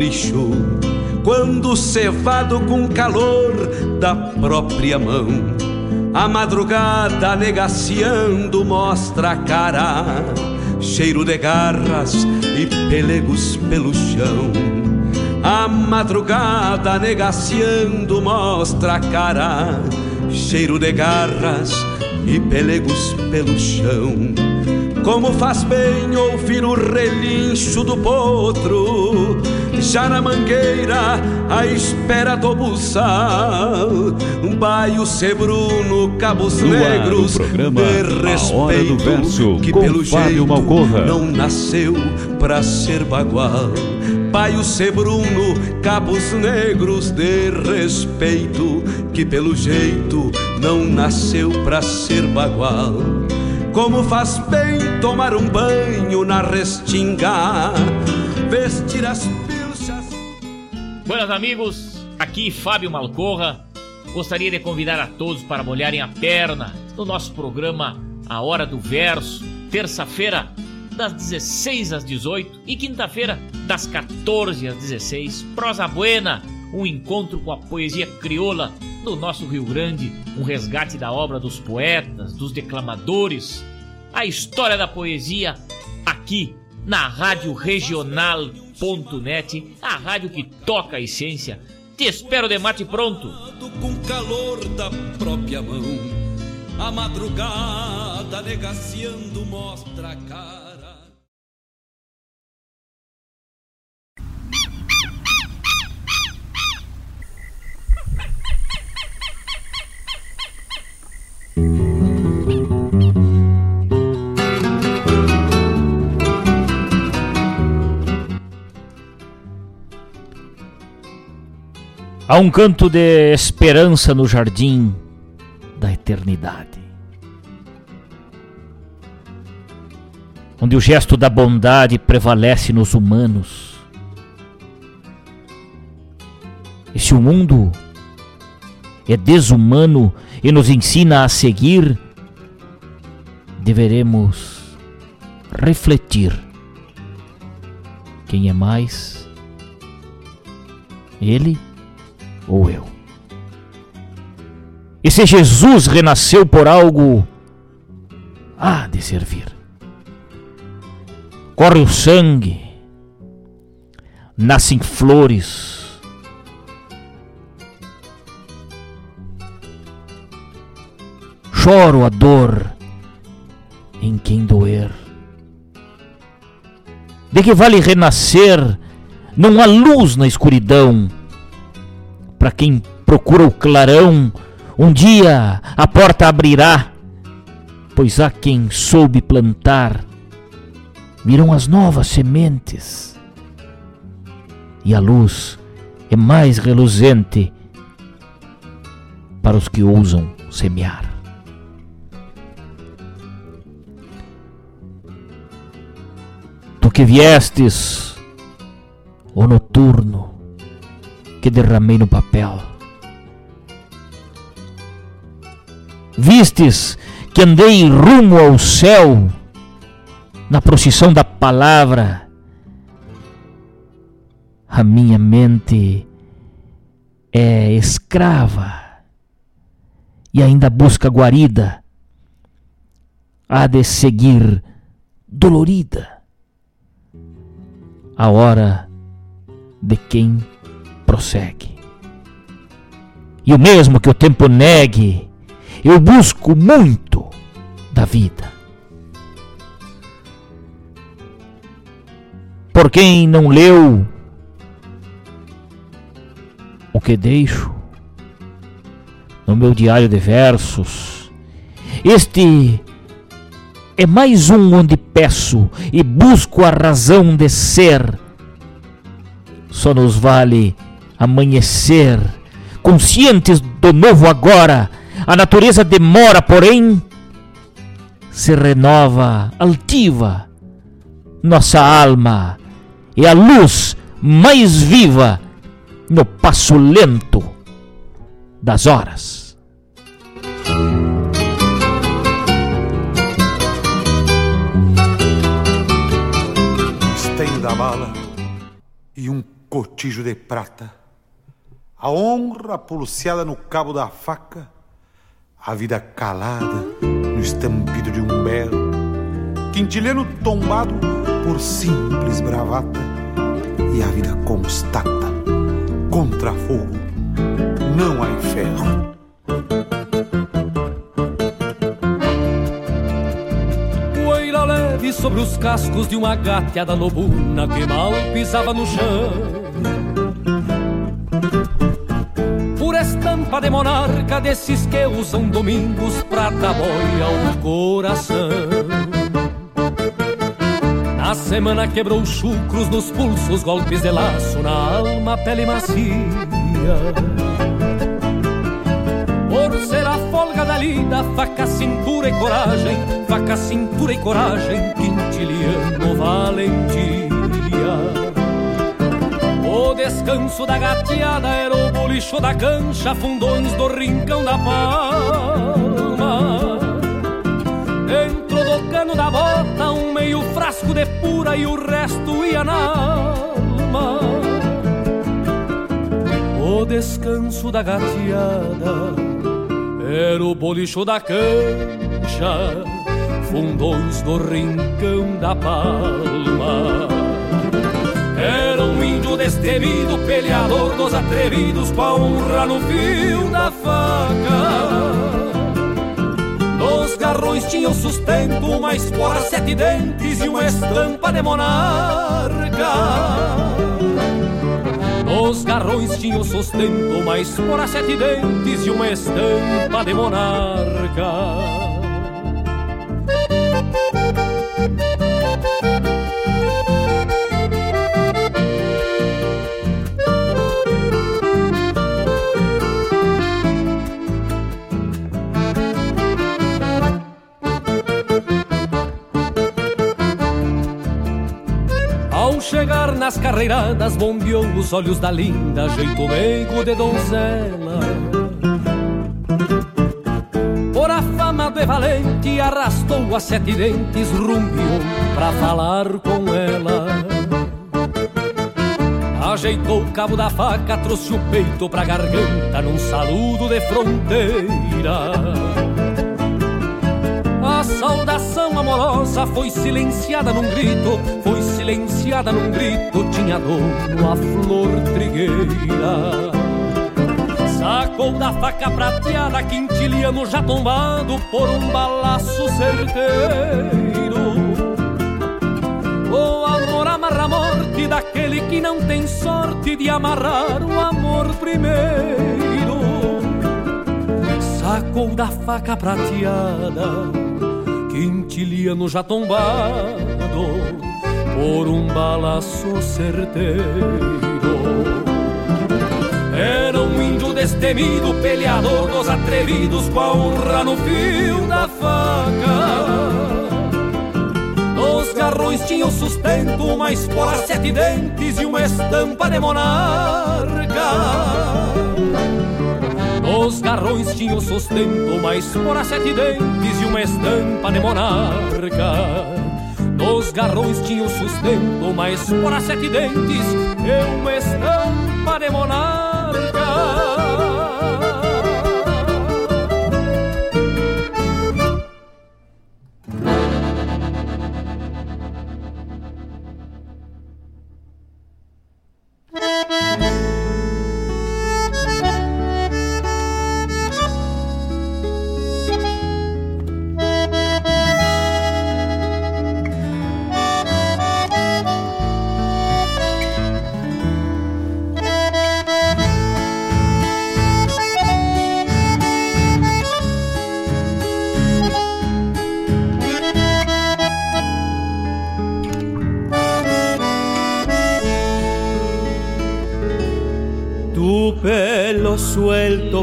lixo, quando cevado com calor da própria mão, a madrugada negaciando mostra a cara, cheiro de garras e pelegos pelo chão. A madrugada negaciando mostra a cara, cheiro de garras e pelegos pelo chão. Como faz bem ouvir o relincho do potro já na mangueira, à espera do buçal. Um baio sebruno, cabos no negros, programa de respeito, verso, que pelo Fábio jeito Malcorra. não nasceu pra ser bagual. Baio sebruno, cabos negros de respeito, que pelo jeito não nasceu pra ser bagual. Como faz bem tomar um banho na restinga, vestir as pilchas. Buenas amigos, aqui Fábio Malcorra. Gostaria de convidar a todos para molharem a perna no nosso programa A Hora do Verso, terça-feira das 16 às 18 e quinta-feira das 14 às 16. Prosa Buena, um encontro com a poesia crioula do nosso Rio Grande, um resgate da obra dos poetas, dos declamadores, a história da poesia aqui na Rádio Regional.net, a rádio que toca a essência. Te espero de mate pronto. com calor da própria mão. A madrugada negaciando mostra cara. Há um canto de esperança no jardim da eternidade. Onde o gesto da bondade prevalece nos humanos. E se o mundo é desumano e nos ensina a seguir, deveremos refletir quem é mais, ele ou eu. E se Jesus renasceu por algo, há de servir. Corre o sangue, nascem flores. Choro a dor em quem doer. De que vale renascer? Não há luz na escuridão para quem procura o clarão, um dia a porta abrirá, pois há quem soube plantar, virão as novas sementes, e a luz é mais reluzente para os que ousam semear. Tu que viestes, o noturno, que derramei no papel. Vistes que andei rumo ao céu na procissão da palavra. A minha mente é escrava e ainda busca guarida. Há de seguir dolorida a hora de quem prossegue. E o mesmo que o tempo negue, eu busco muito da vida. Por quem não leu o que deixo no meu diário de versos, este é mais um onde peço e busco a razão de ser. Só nos vale amanhecer, conscientes do novo agora. A natureza demora, porém, se renova altiva. Nossa alma é a luz mais viva no passo lento das horas. esteio da bala e um cotijo de prata, a honra pulseada no cabo da faca, a vida calada no estampido de um belo, quintilhano tombado por simples bravata, e a vida constata, contra fogo, não há ferro. Poeira leve sobre os cascos de uma gateada lobuna que mal pisava no chão estampa de monarca desses que usam domingos pra dar boia ao coração. Na semana quebrou chucros nos pulsos, golpes de laço na alma, pele macia. Por ser a folga da lida, faca, cintura e coragem, faca, cintura e coragem, quintiliano valentia. O descanso da gateada era o bolicho da cancha, fundões do rincão da palma. Dentro do cano da bota, um meio frasco de pura e o resto ia na alma. O descanso da gateada era o bolicho da cancha, fundões do rincão da palma. Índio destemido, peleador dos atrevidos, com a honra no fio da faca. Nos garrões tinha o sustento, uma espora, sete dentes e uma estampa de monarca. Nos garrões tinha o sustento, uma espora, sete dentes e uma estampa de monarca. Chegar nas carreiradas, bombeou os olhos da linda, jeito meigo de donzela. Por afamado e valente, arrastou a sete dentes, rumbiou pra falar com ela. Ajeitou o cabo da faca, trouxe o peito pra garganta, num saludo de fronteira. A saudação amorosa foi silenciada num grito, silenciada num grito, tinha dono a flor trigueira. Sacou da faca prateada, quintiliano já tombado por um balaço certeiro. O amor amarra a morte daquele que não tem sorte de amarrar o amor primeiro. Sacou da faca prateada quintiliano já tombado por um balaço certeiro. Era um índio destemido, peleador dos atrevidos, com a honra no fio da faca. Nos garrões tinha o sustento, uma espora, sete dentes e uma estampa de monarca. Os garrões tinham sustento, mais por sete dentes e uma estampa de monarca. Nos garrões tinham sustento, mais por sete dentes e uma estampa de monarca.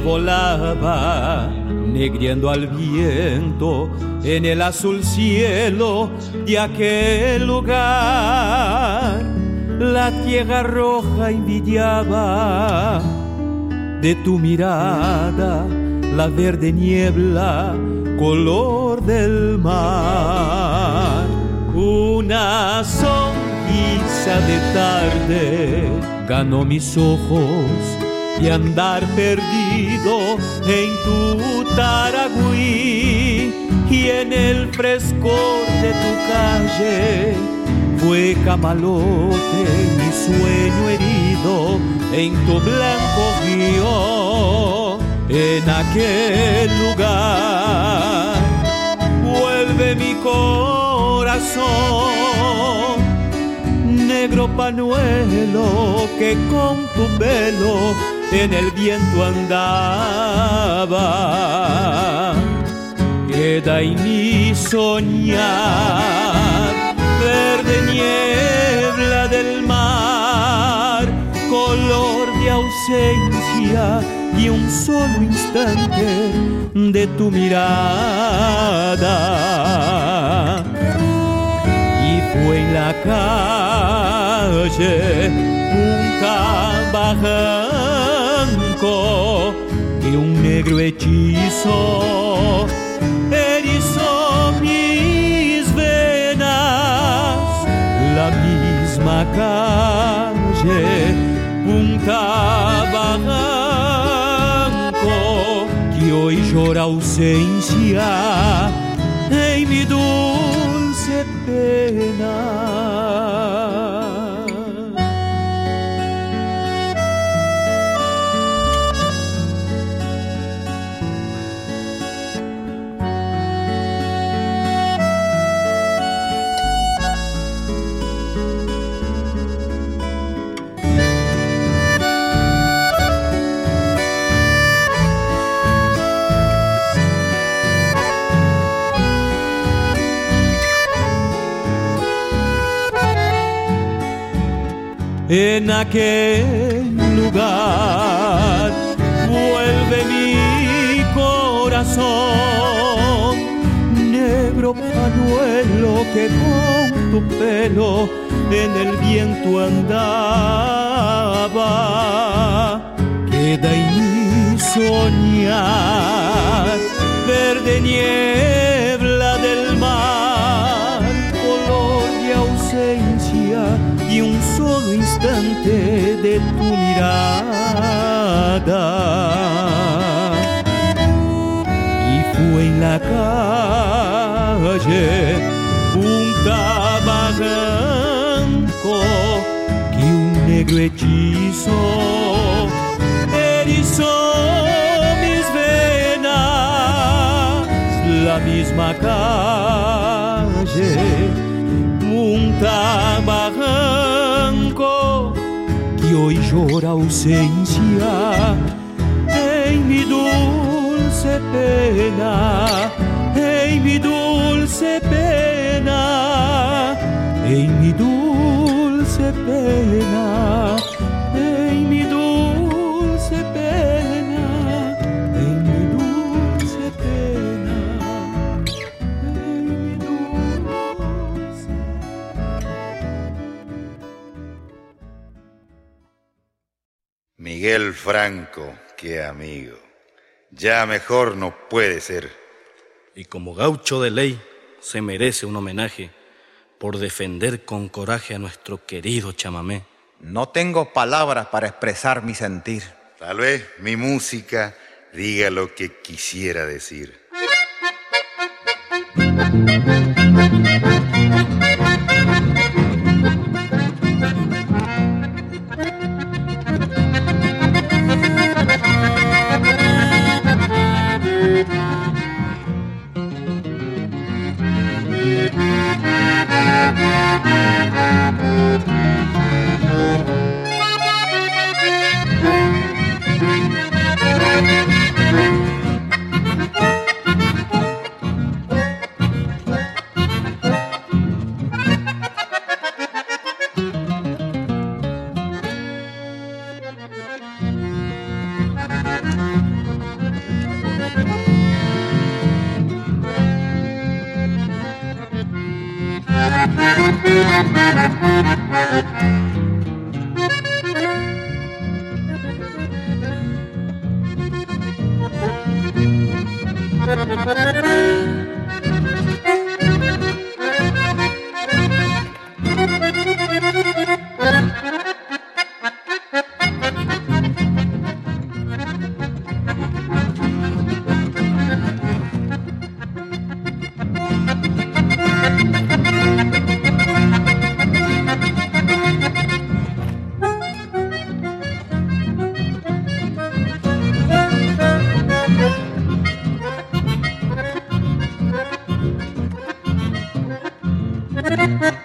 Volaba, negriendo al viento en el azul cielo de aquel lugar. La tierra roja envidiaba de tu mirada, la verde niebla, color del mar. Una sonrisa de tarde ganó mis ojos y andar perdido en tu Taragüí y en el frescor de tu calle fue camalote mi sueño herido en tu blanco río en aquel lugar. Vuelve mi corazón negro panuelo que con tu pelo en el viento andaba. Queda en mi soñar, verde niebla del mar, color de ausencia y un solo instante de tu mirada. Y fue en la calle punta baja y un negro hechizo erizó mis venas. La misma calle, Punta Barranco, que hoy llora ausencia en mi dulce aquel lugar. Vuelve mi corazón, negro panuelo que con tu pelo en el viento andaba. Queda en mi soñar, verde niebla negro hechizo erizó mis venas, la misma calle Punta Barranco hoy llora ausencia en mi dulce pena, en mi dulce pena, en mi dulce pena, en mi dulce pena, en mi dulce pena. En mi dulce... Miguel Franco, qué amigo. Ya mejor no puede ser. Y como gaucho de ley, se merece un homenaje por defender con coraje a nuestro querido chamamé. No tengo palabras para expresar mi sentir. Tal vez mi música diga lo que quisiera decir. Mm-hmm.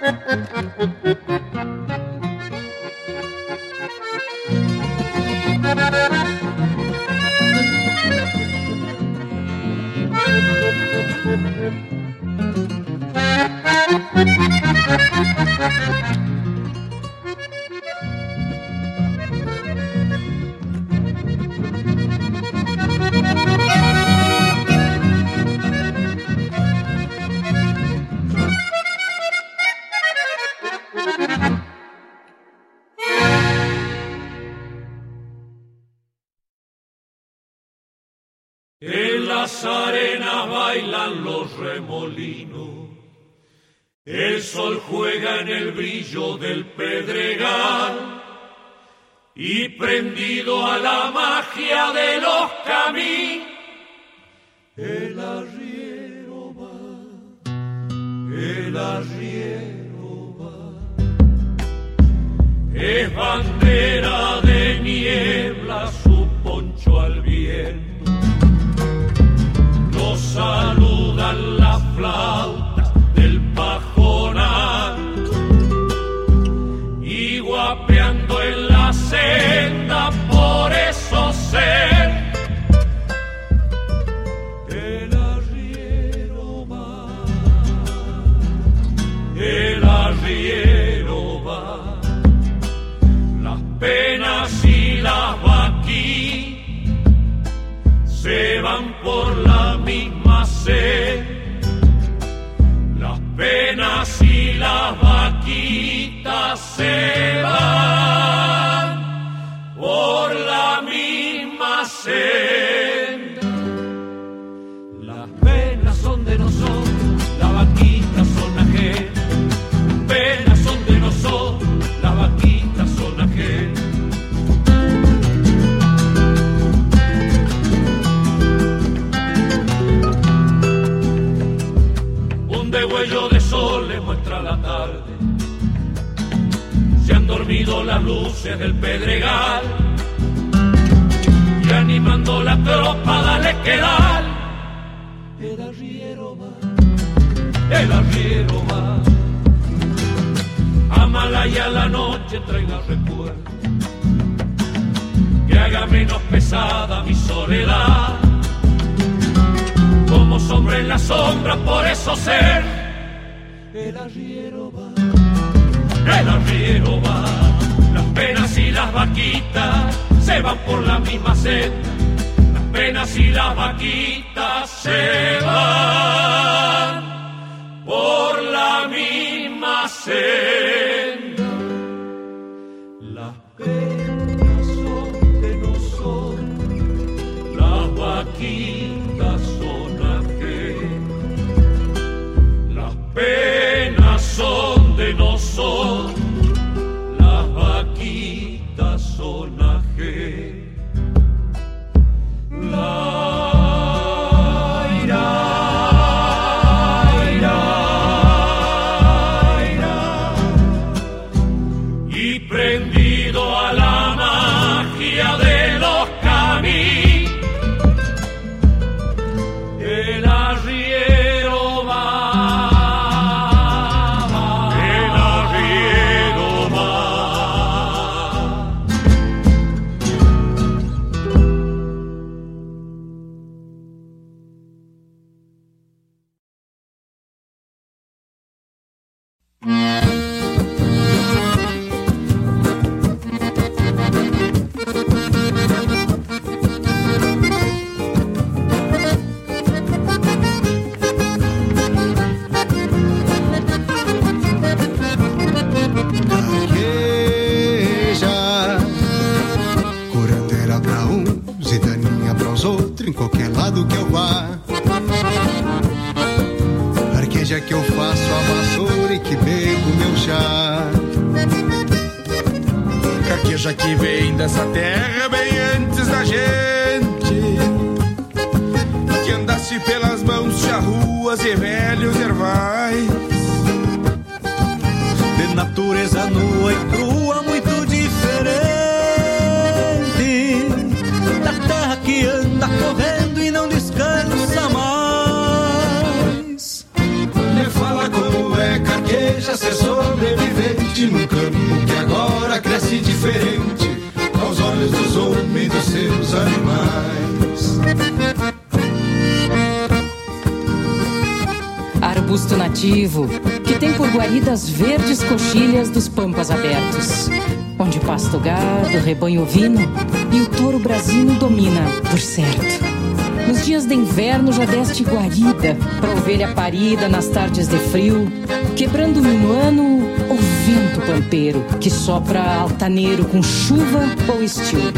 Deste guarida pra ovelha parida nas tardes de frio, quebrando no ano o vento pampeiro que sopra altaneiro com chuva ou estio.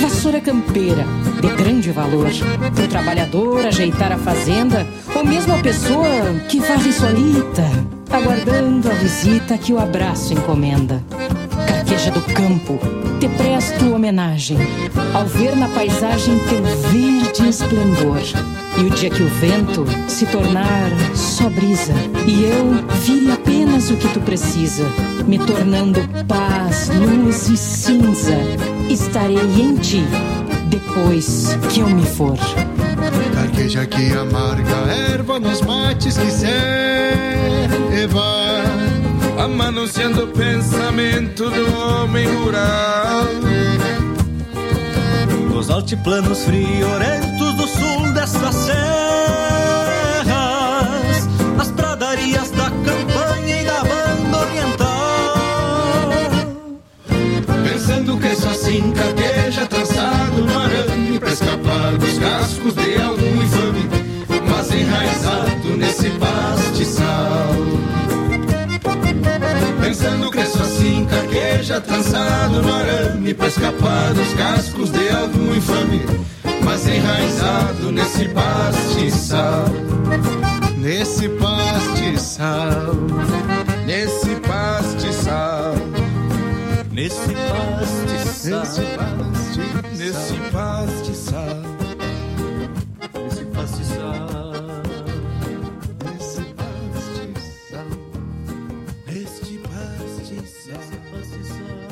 Vassoura campeira, de grande valor, pro trabalhador ajeitar a fazenda, ou mesmo a pessoa que varre solita, aguardando a visita que o abraço encomenda. Carqueja do campo, te presto homenagem, ao ver na paisagem teu verde esplendor. E o dia que o vento se tornar só brisa, e eu vire apenas o que tu precisa, me tornando paz, luz e cinza, estarei em ti depois que eu me for. Carqueja que amarga erva nos mates que ceva Amanunciando o pensamento do homem rural Os altiplanos friorentos do sul carqueja trançado no arame Pra escapar dos cascos de algum infame Mas enraizado nesse pastiçal. Pensando só assim carqueja trançado no arame Pra escapar dos cascos de algum infame Mas enraizado nesse pastiçal. Nesse pastiçal Nesse pastiçal Nesse pastiçal Nesse pastiçal Nesse pastiçal Nesse pastiçal Nesse pastiçal Neste pastiçal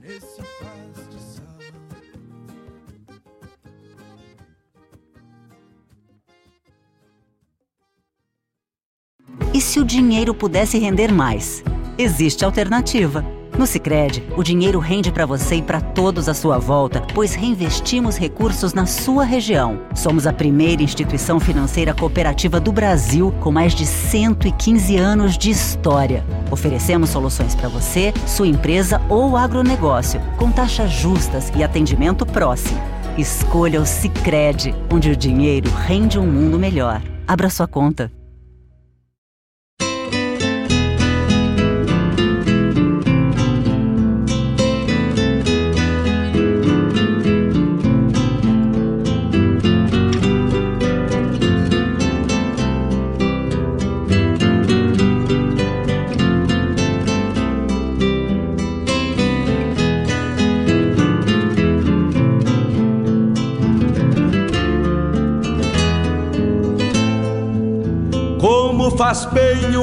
Nesse pastiçal E se o dinheiro pudesse render mais? Existe alternativa. No Sicredi, o dinheiro rende para você e para todos à sua volta, pois reinvestimos recursos na sua região. Somos a primeira instituição financeira cooperativa do Brasil com mais de 115 anos de história. Oferecemos soluções para você, sua empresa ou agronegócio, com taxas justas e atendimento próximo. Escolha o Sicredi, onde o dinheiro rende um mundo melhor. Abra sua conta.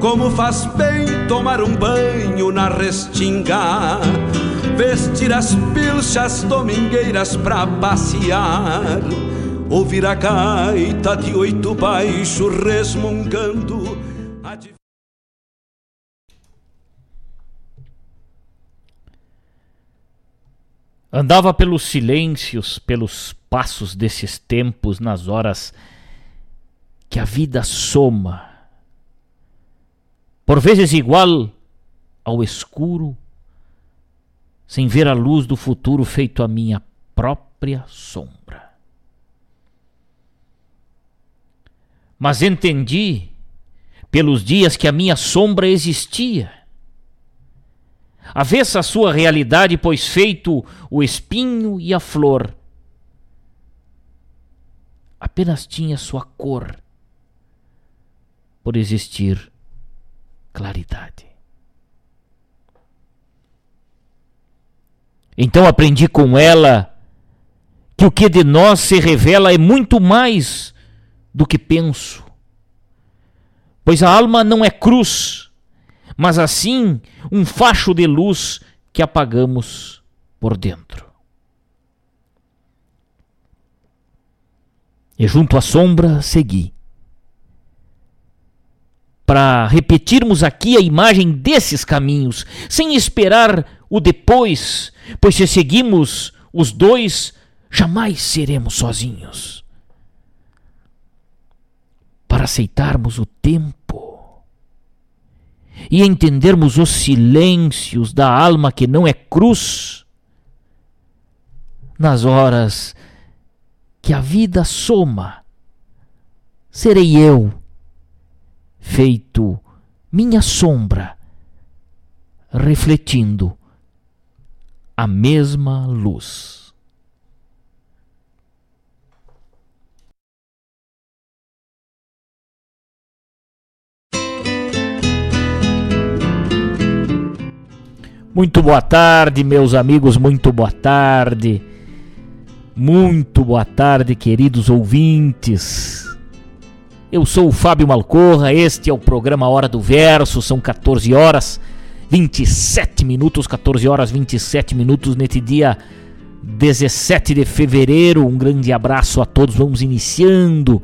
Como faz bem tomar um banho na restinga, vestir as pilchas domingueiras pra passear, ouvir a gaita de oito baixo resmungando. Andava pelos silêncios, pelos passos desses tempos, nas horas que a vida soma, por vezes igual ao escuro, sem ver a luz do futuro feito a minha própria sombra. Mas entendi, pelos dias que a minha sombra existia. Avessa a sua realidade, pois feito o espinho e a flor, apenas tinha sua cor por existir claridade. Então aprendi com ela que o que de nós se revela é muito mais do que penso. Pois a alma não é cruz, mas assim um facho de luz que apagamos por dentro. E junto à sombra segui. Para repetirmos aqui a imagem desses caminhos, sem esperar o depois, pois se seguimos os dois, jamais seremos sozinhos. Para aceitarmos o tempo e entendermos os silêncios da alma que não é cruz, nas horas que a vida soma, serei eu, feito minha sombra, refletindo a mesma luz. Muito boa tarde, meus amigos, muito boa tarde. Muito boa tarde, queridos ouvintes. Eu sou o Fábio Malcorra, este é o programa Hora do Verso, são 14 horas 27 minutos, 14 horas 27 minutos neste dia 17 de fevereiro. Um grande abraço a todos. Vamos iniciando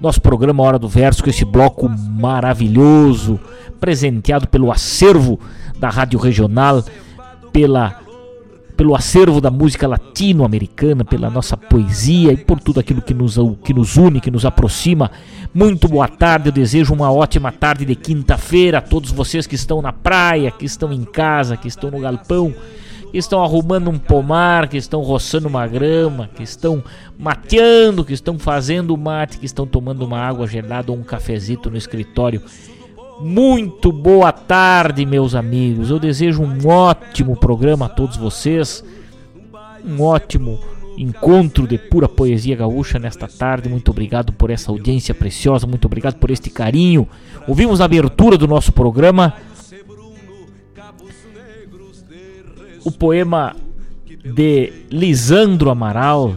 nosso programa Hora do Verso com esse bloco maravilhoso, presenteado pelo acervo da Rádio Regional, pela pelo acervo da música latino-americana, pela nossa poesia e por tudo aquilo que nos, que nos une, que nos aproxima. Muito boa tarde, eu desejo uma ótima tarde de quinta-feira a todos vocês que estão na praia, que estão em casa, que estão no galpão, que estão arrumando um pomar, que estão roçando uma grama, que estão mateando, que estão fazendo mate, que estão tomando uma água gelada ou um cafezito no escritório. Muito boa tarde, meus amigos. Eu desejo um ótimo programa a todos vocês. Um ótimo encontro de pura poesia gaúcha nesta tarde. Muito obrigado por essa audiência preciosa. Muito obrigado por este carinho. Ouvimos a abertura do nosso programa o poema de Lisandro Amaral,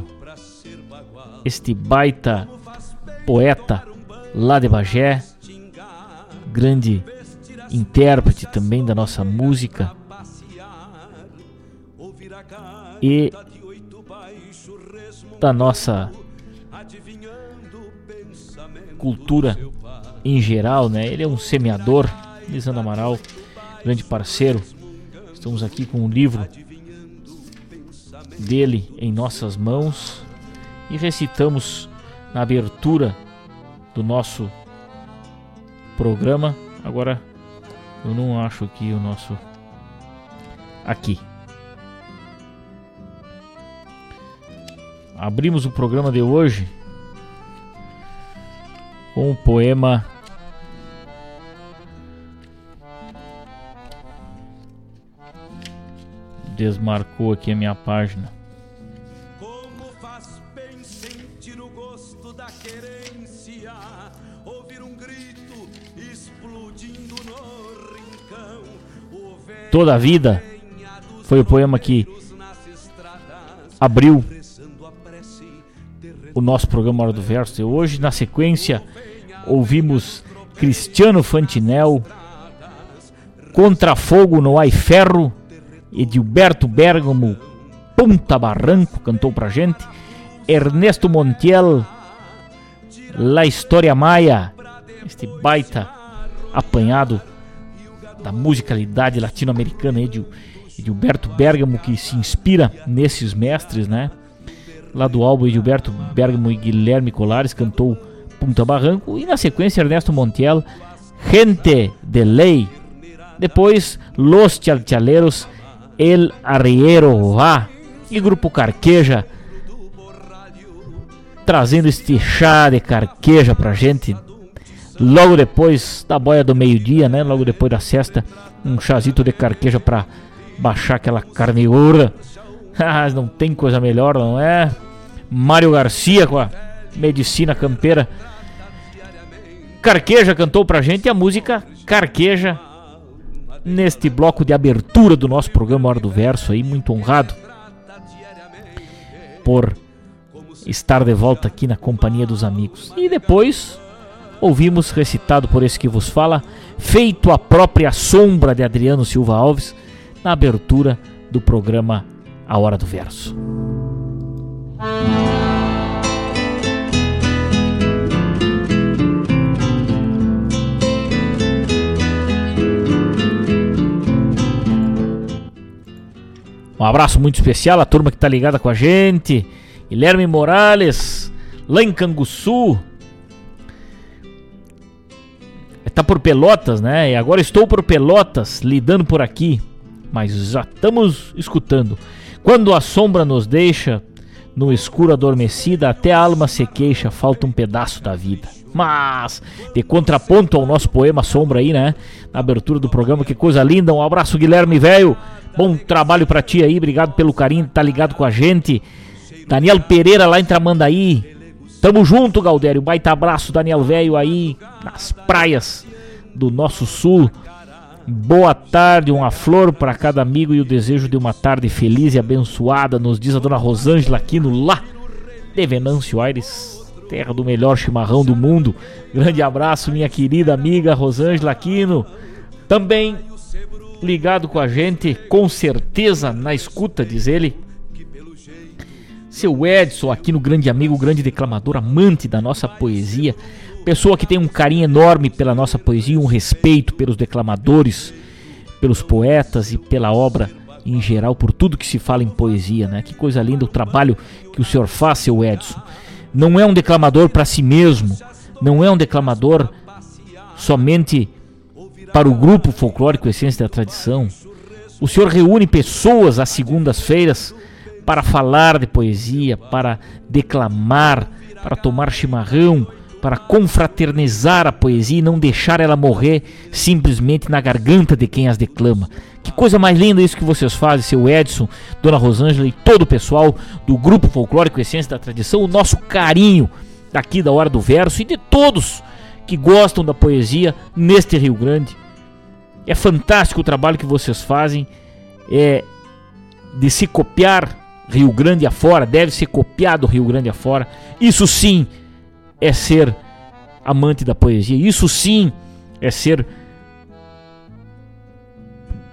este baita poeta lá de Bagé grande intérprete também da nossa música. E da nossa cultura em geral, né? Ele é um semeador, Lisandro Amaral, grande parceiro. Estamos aqui com um livro dele em nossas mãos e recitamos na abertura do nosso programa. Agora eu não acho aqui o nosso aqui. Abrimos o programa de hoje com o poema Desmarcou aqui a minha página. Toda a Vida foi o poema que abriu o nosso programa Hora do Verso. E hoje, na sequência, ouvimos Cristiano Fantinel, Contra Fogo no Ai Ferro, Edilberto Bergamo, Ponta Barranco, cantou pra gente, Ernesto Montiel, La História Maia, este baita apanhado da musicalidade latino-americana de, Gilberto Bergamo, que se inspira nesses mestres, né? Lá do álbum Gilberto Bergamo e Guilherme Colares cantou Punta Barranco e na sequência Ernesto Montiel, Gente de Ley. Depois Los Chalchaleros, El Arriero Va e Grupo Carqueja trazendo este chá de carqueja pra gente logo depois da boia do meio-dia, né? Logo depois da cesta, um chazito de carqueja para baixar aquela carne gorda. Ah, não tem coisa melhor, não é? Mário Garcia com a medicina campeira. Carqueja cantou pra gente a música Carqueja neste bloco de abertura do nosso programa Hora do Verso aí, muito honrado por estar de volta aqui na companhia dos amigos. E depois ouvimos recitado por esse que vos fala, feito a própria sombra de Adriano Silva Alves, na abertura do programa A Hora do Verso. Um abraço muito especial à turma que está ligada com a gente. Guilherme Morales, lá em Canguçu. Tá por Pelotas, né? E agora estou por Pelotas, lidando por aqui. Mas já estamos escutando. Quando a sombra nos deixa, no escuro adormecida, até a alma se queixa, falta um pedaço da vida. Mas, de contraponto ao nosso poema Sombra aí, né? Na abertura do programa, que coisa linda. Um abraço, Guilherme, velho. Bom trabalho para ti aí, obrigado pelo carinho, tá ligado com a gente. Daniel Pereira lá em Tramandaí. Tamo junto, Galdério. Baita abraço, Daniel Velho aí nas praias do nosso sul. Boa tarde, uma flor para cada amigo e o desejo de uma tarde feliz e abençoada, nos diz a dona Rosângela Aquino lá de Venâncio Aires, terra do melhor chimarrão do mundo. Grande abraço, minha querida amiga Rosângela Aquino. Também ligado com a gente, com certeza na escuta, diz ele. Seu Edson, aqui no grande amigo, grande declamador, amante da nossa poesia, pessoa que tem um carinho enorme pela nossa poesia, um respeito pelos declamadores, pelos poetas e pela obra em geral, por tudo que se fala em poesia, né? Que coisa linda o trabalho que o senhor faz, seu Edson. Não é um declamador para si mesmo, não é um declamador somente para o grupo folclórico Essência da Tradição. O senhor reúne pessoas às segundas-feiras para falar de poesia, para declamar, para tomar chimarrão, para confraternizar a poesia e não deixar ela morrer simplesmente na garganta de quem as declama. Que coisa mais linda isso que vocês fazem, seu Edson, Dona Rosângela e todo o pessoal do Grupo Folclórico Essência da Tradição, o nosso carinho aqui da Hora do Verso e de todos que gostam da poesia neste Rio Grande. É fantástico o trabalho que vocês fazem. É de se copiar Rio Grande afora, deve ser copiado Rio Grande afora. Isso sim é ser amante da poesia. Isso sim é ser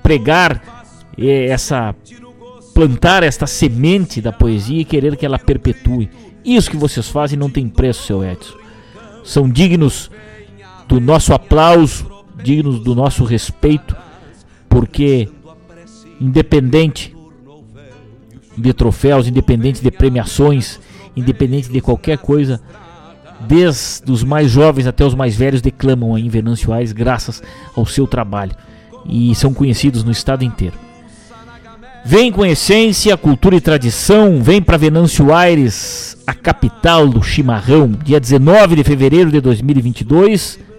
pregar é, essa plantar esta semente da poesia e querer que ela perpetue. Isso que vocês fazem não tem preço, seu Edson. São dignos do nosso aplauso, dignos do nosso respeito, porque independente de troféus, independente de premiações, independente de qualquer coisa, desde os mais jovens até os mais velhos declamam em Venâncio Aires graças ao seu trabalho. E são conhecidos no estado inteiro. Vem com essência, cultura e tradição, vem para Venâncio Aires, a capital do chimarrão, dia 19 de fevereiro de 2022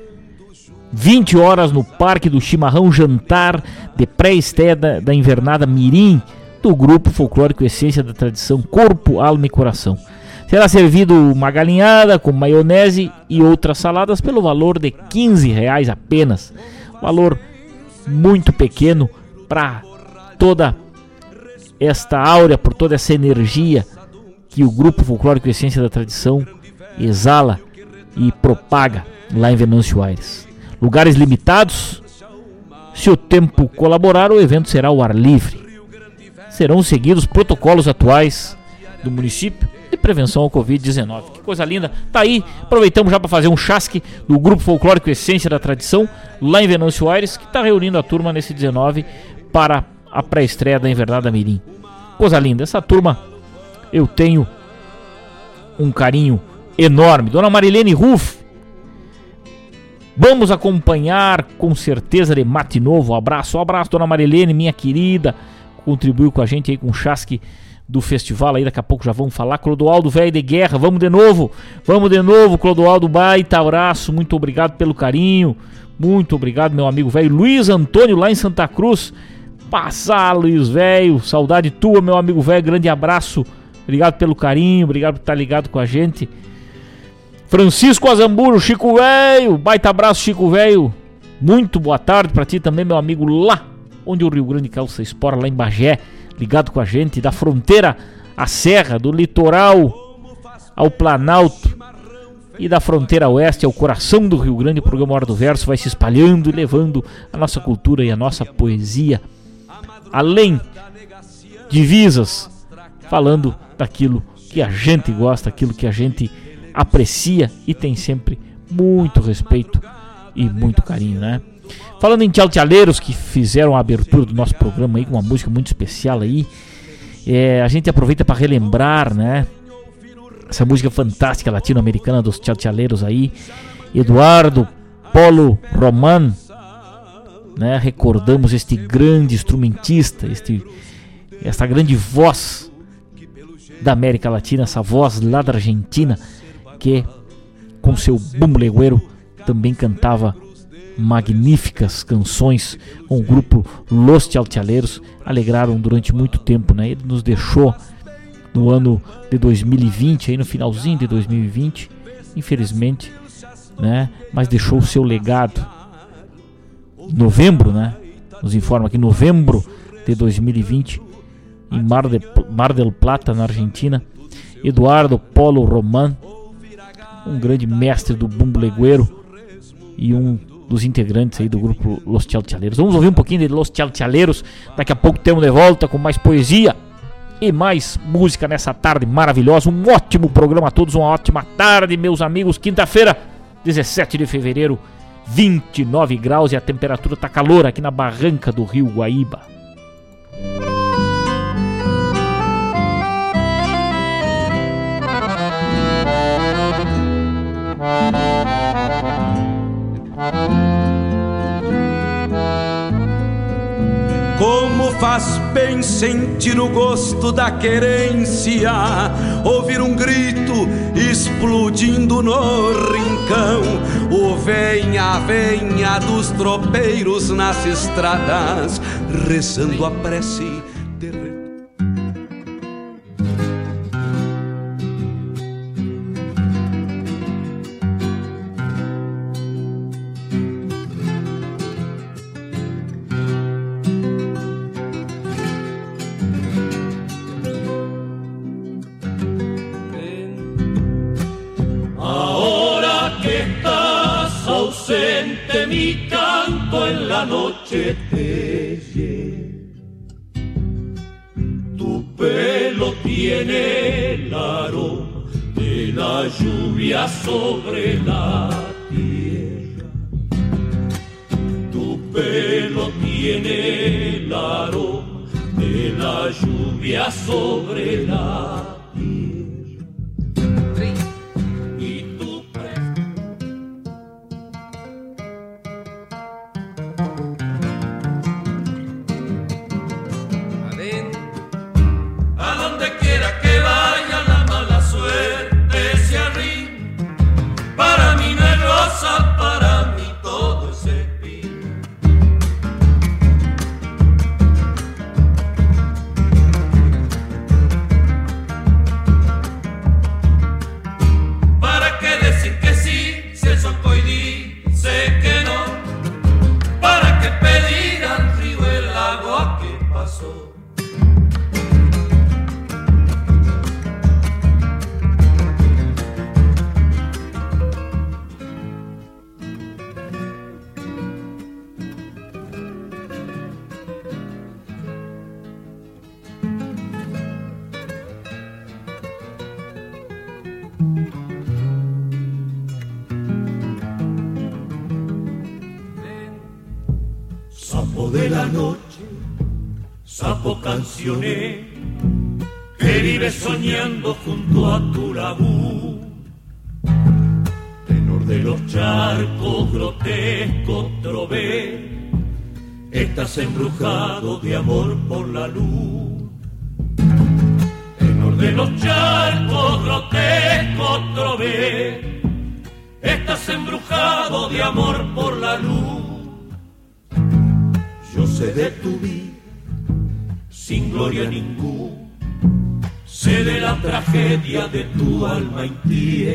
20 horas no Parque do Chimarrão, jantar de pré-estreia da, da invernada Mirim, do grupo folclórico Essência da Tradição Corpo, Alma e Coração. Será servido uma galinhada com maionese e outras saladas pelo valor de 15 reais apenas. Valor muito pequeno para toda esta áurea, por toda essa energia que o grupo folclórico Essência da Tradição exala e propaga lá em Venâncio Aires lugares limitados. Se o tempo colaborar, o evento será ao ar livre. Serão seguidos protocolos atuais do município de prevenção ao Covid-19. Que coisa linda. Tá aí, aproveitamos já para fazer um chasque do grupo folclórico Essência da Tradição, lá em Venâncio Aires, que está reunindo a turma nesse 19 para a pré-estreia da Invernada Mirim. Coisa linda. Essa turma eu tenho um carinho enorme. Dona Marilene Ruff, Vamos acompanhar com certeza de mate novo. Um abraço, um abraço, dona Marilene, minha querida. Contribuiu com a gente aí com o chasque do festival aí, daqui a pouco já vamos falar. Clodoaldo Velho de Guerra, vamos de novo, vamos de novo, Clodoaldo Baita, abraço, muito obrigado pelo carinho, muito obrigado, meu amigo velho Luiz Antônio lá em Santa Cruz. Passar, Luiz Velho, saudade tua, meu amigo velho, grande abraço, obrigado pelo carinho, obrigado por estar ligado com a gente. Francisco Azamburo, Chico Velho, baita abraço, Chico Velho. Muito boa tarde para ti também, meu amigo lá onde o Rio Grande calça espora, lá em Bagé ligado com a gente, da fronteira à serra, do litoral ao Planalto e da fronteira oeste ao coração do Rio Grande, o programa Hora do Verso vai se espalhando e levando a nossa cultura e a nossa poesia além divisas, falando daquilo que a gente gosta, aquilo que a gente aprecia e tem sempre muito respeito e muito carinho, né? Falando em tchaltchaleiros que fizeram a abertura do nosso programa aí com uma música muito especial aí, é, a gente aproveita para relembrar, né? Essa música fantástica latino-americana dos tchaltchaleiros aí, Eduardo Polo Roman, né? Recordamos este grande instrumentista, este essa grande voz da América Latina, essa voz lá da Argentina que com seu bumbo também cantava magníficas canções com o grupo Los Chalchaleiros, alegraram durante muito tempo, né? Ele nos deixou no ano de 2020, aí no finalzinho de 2020, infelizmente, né? Mas deixou o seu legado. Novembro, né? Nos informa que novembro de 2020, em Mar, de, Mar del Plata, na Argentina, Eduardo Polo Roman, um grande mestre do bumbo legueiro e um dos integrantes aí do grupo Los Chalchaleiros. Vamos ouvir um pouquinho de Los Chalchaleiros. Daqui a pouco temos de volta com mais poesia e mais música nessa tarde maravilhosa. Um ótimo programa a todos, uma ótima tarde, meus amigos. Quinta-feira, 17 de fevereiro, 29 graus e a temperatura tá calor aqui na barranca do Rio Guaíba. Faz bem sentir o gosto da querência, ouvir um grito explodindo no rincão, o venha, venha dos tropeiros nas estradas, rezando a prece sobre la tierra. Tu pelo tiene el aroma de la lluvia sobre la embrujado de amor por la luz. Tu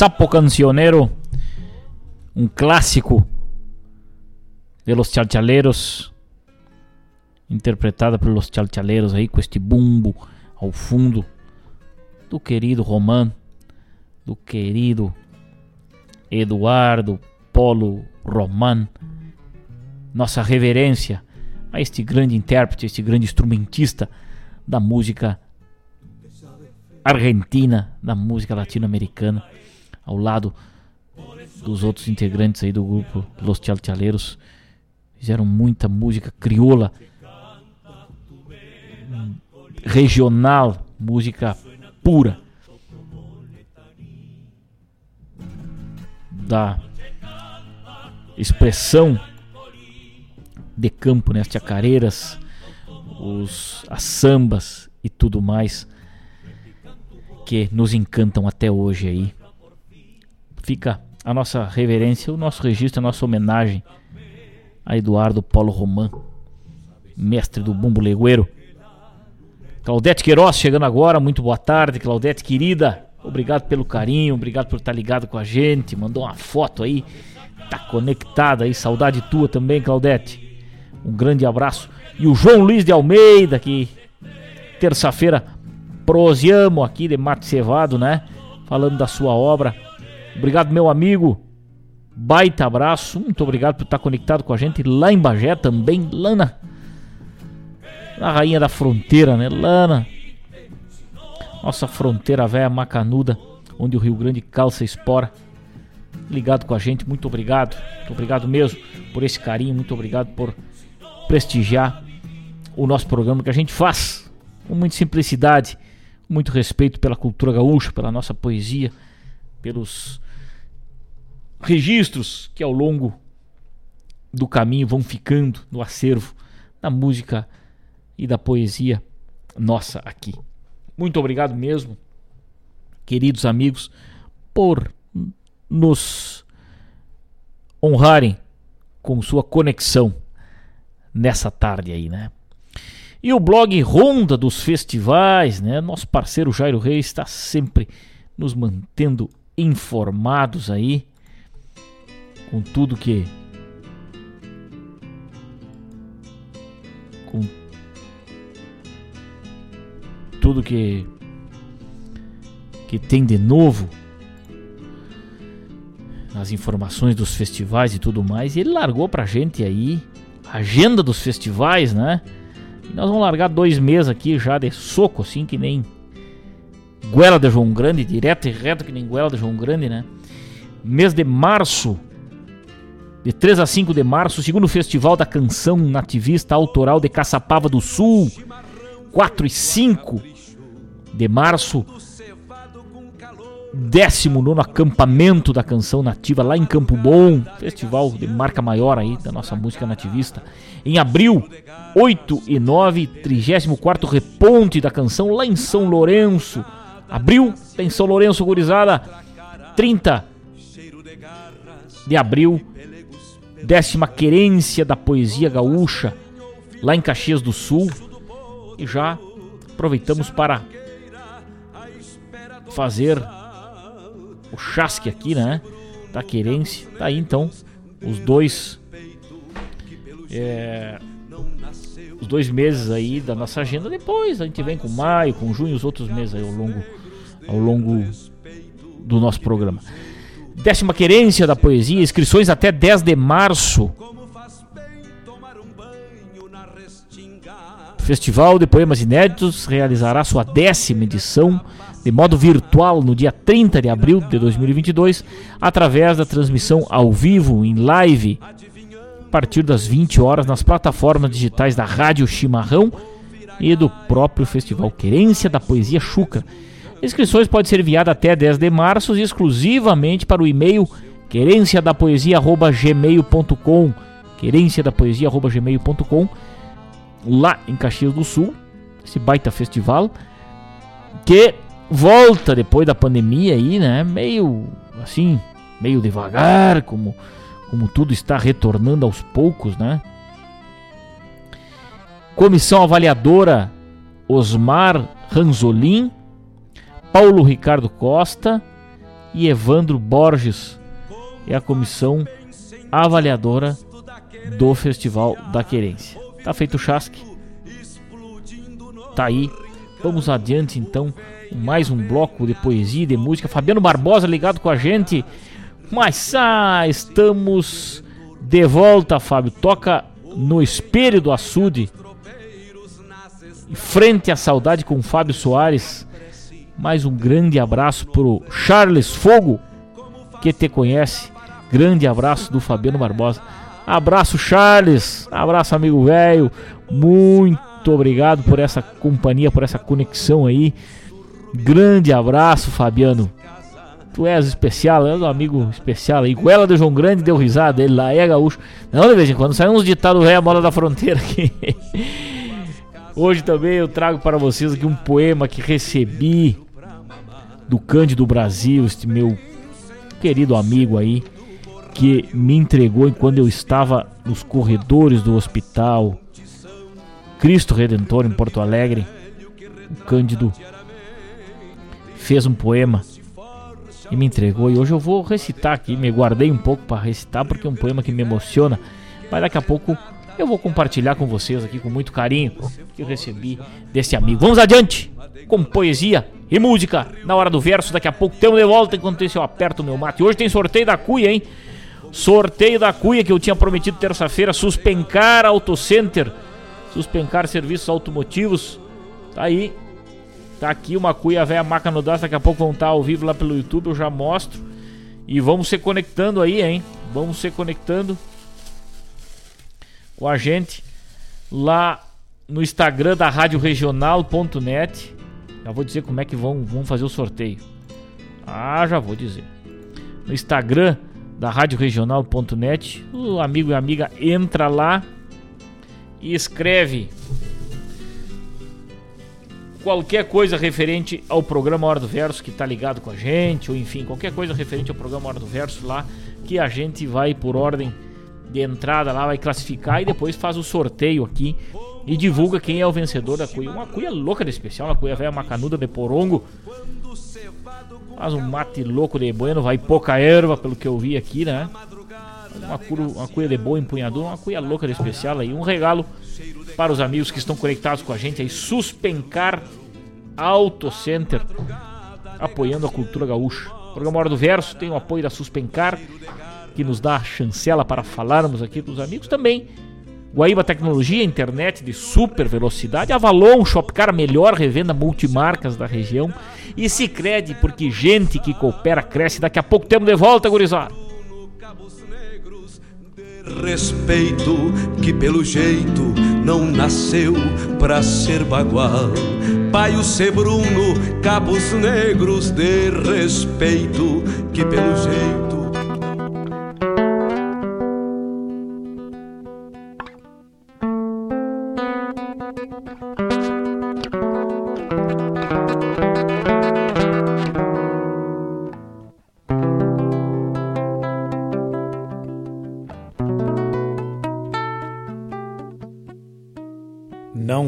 Sapo Cancionero, um clássico de Los Chalchaleros, interpretada pelos Chalchaleros aí com este bumbo ao fundo do querido Román, do querido Eduardo Polo Román. Nossa reverência a este grande intérprete, este grande instrumentista da música argentina, da música latino-americana, ao lado dos outros integrantes aí do grupo Los Chalchaleiros. Fizeram muita música crioula, regional, música pura. Da expressão de campo, né? As chacareiras, os, as sambas e tudo mais que nos encantam até hoje aí. Fica a nossa reverência, o nosso registro, a nossa homenagem a Eduardo Paulo Román, mestre do bumbo legueiro. Claudete Queiroz chegando agora, muito boa tarde, Claudete querida. Obrigado pelo carinho, obrigado por estar ligado com a gente. Mandou uma foto aí, tá conectada aí, saudade tua também, Claudete. Um grande abraço. E o João Luiz de Almeida, que terça-feira proseamos aqui de Mate Cevado, né? Falando da sua obra. Obrigado, meu amigo. Baita abraço. Muito obrigado por estar conectado com a gente lá em Bagé também, lá na, na Rainha da Fronteira, né? Lá na nossa fronteira velha macanuda, onde o Rio Grande calça espora. Ligado com a gente, muito obrigado. Muito obrigado mesmo por esse carinho, muito obrigado por prestigiar o nosso programa que a gente faz com muita simplicidade, muito respeito pela cultura gaúcha, pela nossa poesia, pelos registros que ao longo do caminho vão ficando no acervo da música e da poesia nossa aqui. Muito obrigado mesmo, queridos amigos, por nos honrarem com sua conexão nessa tarde aí, né? E o blog Ronda dos Festivais, né? Nosso parceiro Jairo Reis está sempre nos mantendo informados aí com tudo que com tudo que que tem de novo nas informações dos festivais e tudo mais. E ele largou pra gente aí a agenda dos festivais, né? E nós vamos largar dois meses aqui já de soco, assim que nem Guela de João Grande, direto e reto que nem Guela de João Grande, né? Mês de março, de 3 a 5 de março, segundo Festival da Canção Nativista Autoral de Caçapava do Sul. 4 e 5 de março, 19 acampamento da canção nativa lá em Campo Bom, festival de marca maior aí da nossa música nativista. Em abril, 8 e 9, 34 reponte da canção lá em São Lourenço. Abril, tem São Lourenço, gurizada. 30 de abril, décima querência da poesia gaúcha lá em Caxias do Sul. E já aproveitamos para fazer o chasque aqui, né? Da querência. Tá aí então os dois. É, os dois meses aí da nossa agenda. Depois a gente vem com maio, com junho, os outros meses aí ao longo, ao longo do nosso programa. Décima querência da poesia, inscrições até 10 de março. Festival de Poemas Inéditos realizará sua décima edição de modo virtual no dia 30 de abril de 2022, através da transmissão ao vivo, em live, a partir das 20 horas, nas plataformas digitais da Rádio Chimarrão e do próprio Festival Querência da Poesia Chuca. Inscrições podem ser enviadas até 10 de março exclusivamente para o e-mail querenciadapoesia.gmail.com querenciadapoesia.gmail.com lá em Caxias do Sul, esse baita festival que volta depois da pandemia aí, né? Meio assim, meio devagar, como como tudo está retornando aos poucos, né? Comissão avaliadora Osmar Ranzolin, Paulo Ricardo Costa e Evandro Borges é a comissão avaliadora do Festival da Querência. Tá feito o chasque. Tá aí. Vamos adiante então mais um bloco de poesia e de música. Fabiano Barbosa ligado com a gente. Mas ah, estamos de volta, Fábio. Toca no espelho do açude. Frente à saudade com Fábio Soares. Mais um grande abraço pro Charles Fogo, que te conhece. Grande abraço do Fabiano Barbosa. Abraço, Charles. Abraço, amigo velho. Muito obrigado por essa companhia, por essa conexão aí. Grande abraço, Fabiano. Tu és especial, és um amigo especial aí. Goela do João Grande deu risada, ele lá é gaúcho. Não, de vez em quando sai uns ditados velho a bola da fronteira aqui. Hoje também eu trago para vocês aqui um poema que recebi do Cândido Brasil, este meu querido amigo aí, que me entregou enquanto eu estava nos corredores do hospital Cristo Redentor em Porto Alegre. O Cândido fez um poema e me entregou. E hoje eu vou recitar aqui. Me guardei um pouco para recitar porque é um poema que me emociona. Mas daqui a pouco eu vou compartilhar com vocês aqui com muito carinho que eu recebi desse amigo. Vamos adiante com poesia e música na hora do verso. Daqui a pouco temos de volta enquanto isso eu aperto o meu mate. Hoje tem sorteio da cuia, hein? Sorteio da cuia que eu tinha prometido terça-feira. Suspencar Auto Center. Suspencar serviços automotivos. Tá aí. Tá aqui uma cuia velha maca no daço, daqui a pouco vão estar ao vivo lá pelo YouTube, eu já mostro. E vamos se conectando aí, hein? Vamos se conectando com a gente lá no Instagram da Rádio Regional.net. Já vou dizer como é que vão, vão fazer o sorteio. Ah, já vou dizer. No Instagram da Rádio Regional.net, o amigo e amiga entra lá e escreve qualquer coisa referente ao programa Hora do Verso que está ligado com a gente, ou enfim, qualquer coisa referente ao programa Hora do Verso lá, que a gente vai por ordem de entrada lá, vai classificar e depois faz o sorteio aqui e divulga quem é o vencedor da cuia. Uma cuia louca de especial, uma cuia velha macanuda de porongo. Faz um mate louco de bueno, vai pouca erva, pelo que eu vi aqui, né? Uma, cuia, uma cuia de boa empunhadura, uma cuia louca de especial aí. Um regalo para os amigos que estão conectados com a gente aí. Suspencar Auto Center, apoiando a cultura gaúcha. O programa Hora do Verso tem o apoio da Suspencar, que nos dá a chancela para falarmos aqui dos amigos também. Guaíba Tecnologia, internet de super velocidade. Avalon, Shopcar, melhor revenda multimarcas da região. E se crede, porque gente que coopera cresce. Daqui a pouco temos de volta, gurizada respeito que pelo jeito não nasceu pra ser bagual. Pai o Sebruno, cabos negros de respeito que pelo jeito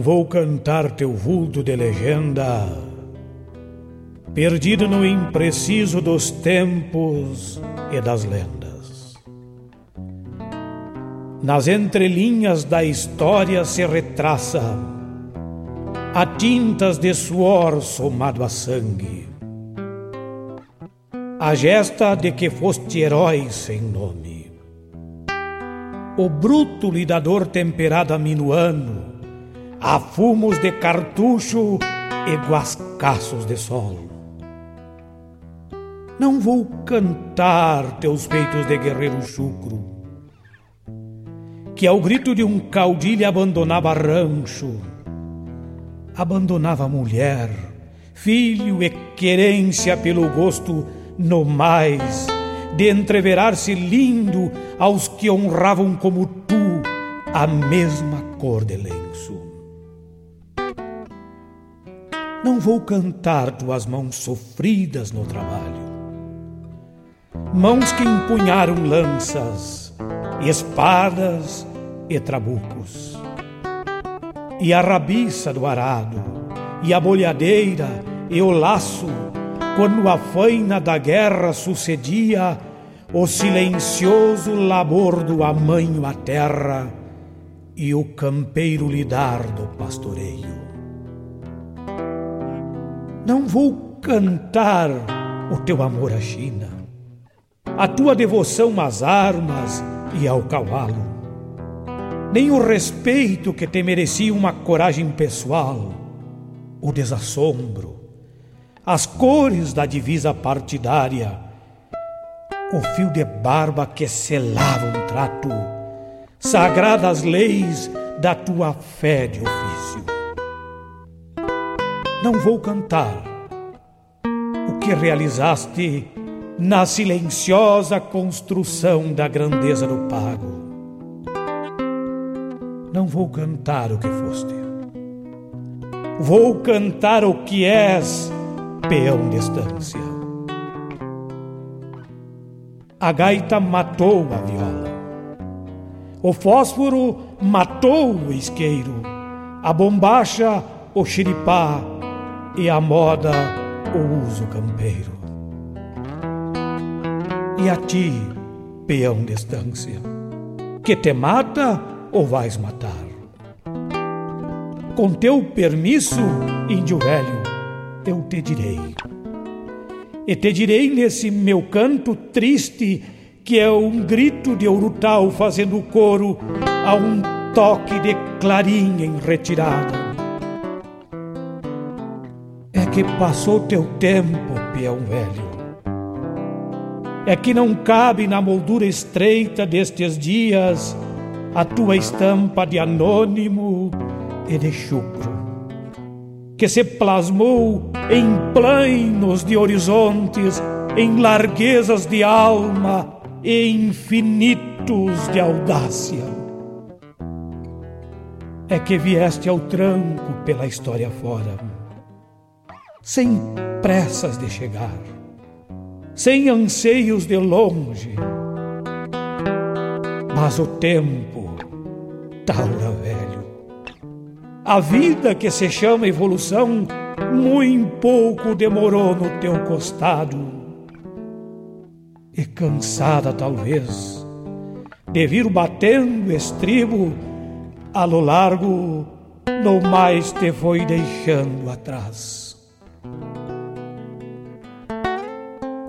vou cantar teu vulto de legenda, perdido no impreciso dos tempos e das lendas. nas entrelinhas da história se retraça a tintas de suor somado a sangue. A gesta de que foste herói sem nome. O bruto lidador temperado minuano, a fumos de cartucho e guascaços de sol. Não vou cantar teus feitos de guerreiro chucro, que ao grito de um caudilho abandonava rancho, abandonava mulher, filho e querência pelo gosto no mais de entreverar-se lindo aos que honravam como tu a mesma cor de lenço. Não vou cantar tuas mãos sofridas no trabalho, mãos que empunharam lanças, espadas e trabucos. E a rabiça do arado, e a bolhadeira, e o laço, quando a faina da guerra sucedia, o silencioso labor do amanho à terra e o campeiro lidar do pastoreio. Não vou cantar o teu amor à China, a tua devoção às armas e ao cavalo nem o respeito que te merecia uma coragem pessoal, o desassombro, as cores da divisa partidária, o fio de barba que selava um trato, sagradas leis da tua fé de ofício. Não vou cantar o que realizaste na silenciosa construção da grandeza do pago não vou cantar o que foste. Vou cantar o que és, peão de estância. A gaita matou a viola. O fósforo matou o isqueiro. A bombacha, o xiripá. E a moda, o uso campeiro. E a ti, peão de estância, que te mata ou vais matar? Com teu permisso, índio velho, eu te direi. E te direi nesse meu canto triste, que é um grito de Urutau fazendo coro a um toque de clarim em retirada. Que passou teu tempo, peão velho. É que não cabe na moldura estreita destes dias a tua estampa de anônimo e de chucro, que se plasmou em planos de horizontes, em larguezas de alma e infinitos de audácia. É que vieste ao tranco pela história fora, sem pressas de chegar, sem anseios de longe, mas o tempo Taura velho. A vida que se chama evolução, muito pouco demorou no teu costado. E cansada talvez, de vir batendo estribo, a lo largo, no mais te foi deixando atrás.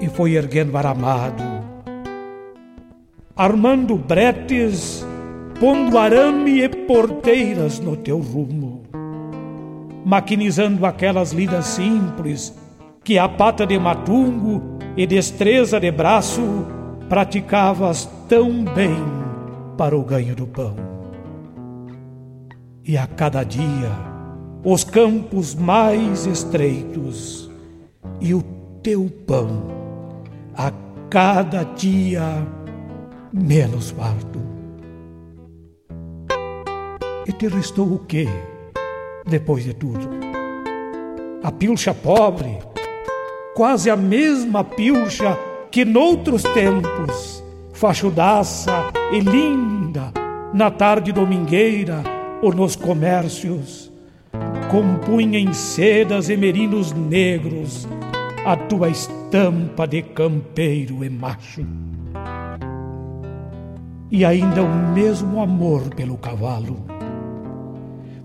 E foi erguendo aramado, armando bretes pondo arame e porteiras no teu rumo, maquinizando aquelas lidas simples que a pata de matungo e destreza de braço praticavas tão bem para o ganho do pão. E a cada dia os campos mais estreitos e o teu pão a cada dia menos farto. E te restou o quê, depois de tudo? A pilcha pobre, quase a mesma pilcha que noutros tempos, fachudaça e linda, na tarde domingueira ou nos comércios, compunha em sedas e merinos negros a tua estampa de campeiro e macho. e ainda o mesmo amor pelo cavalo,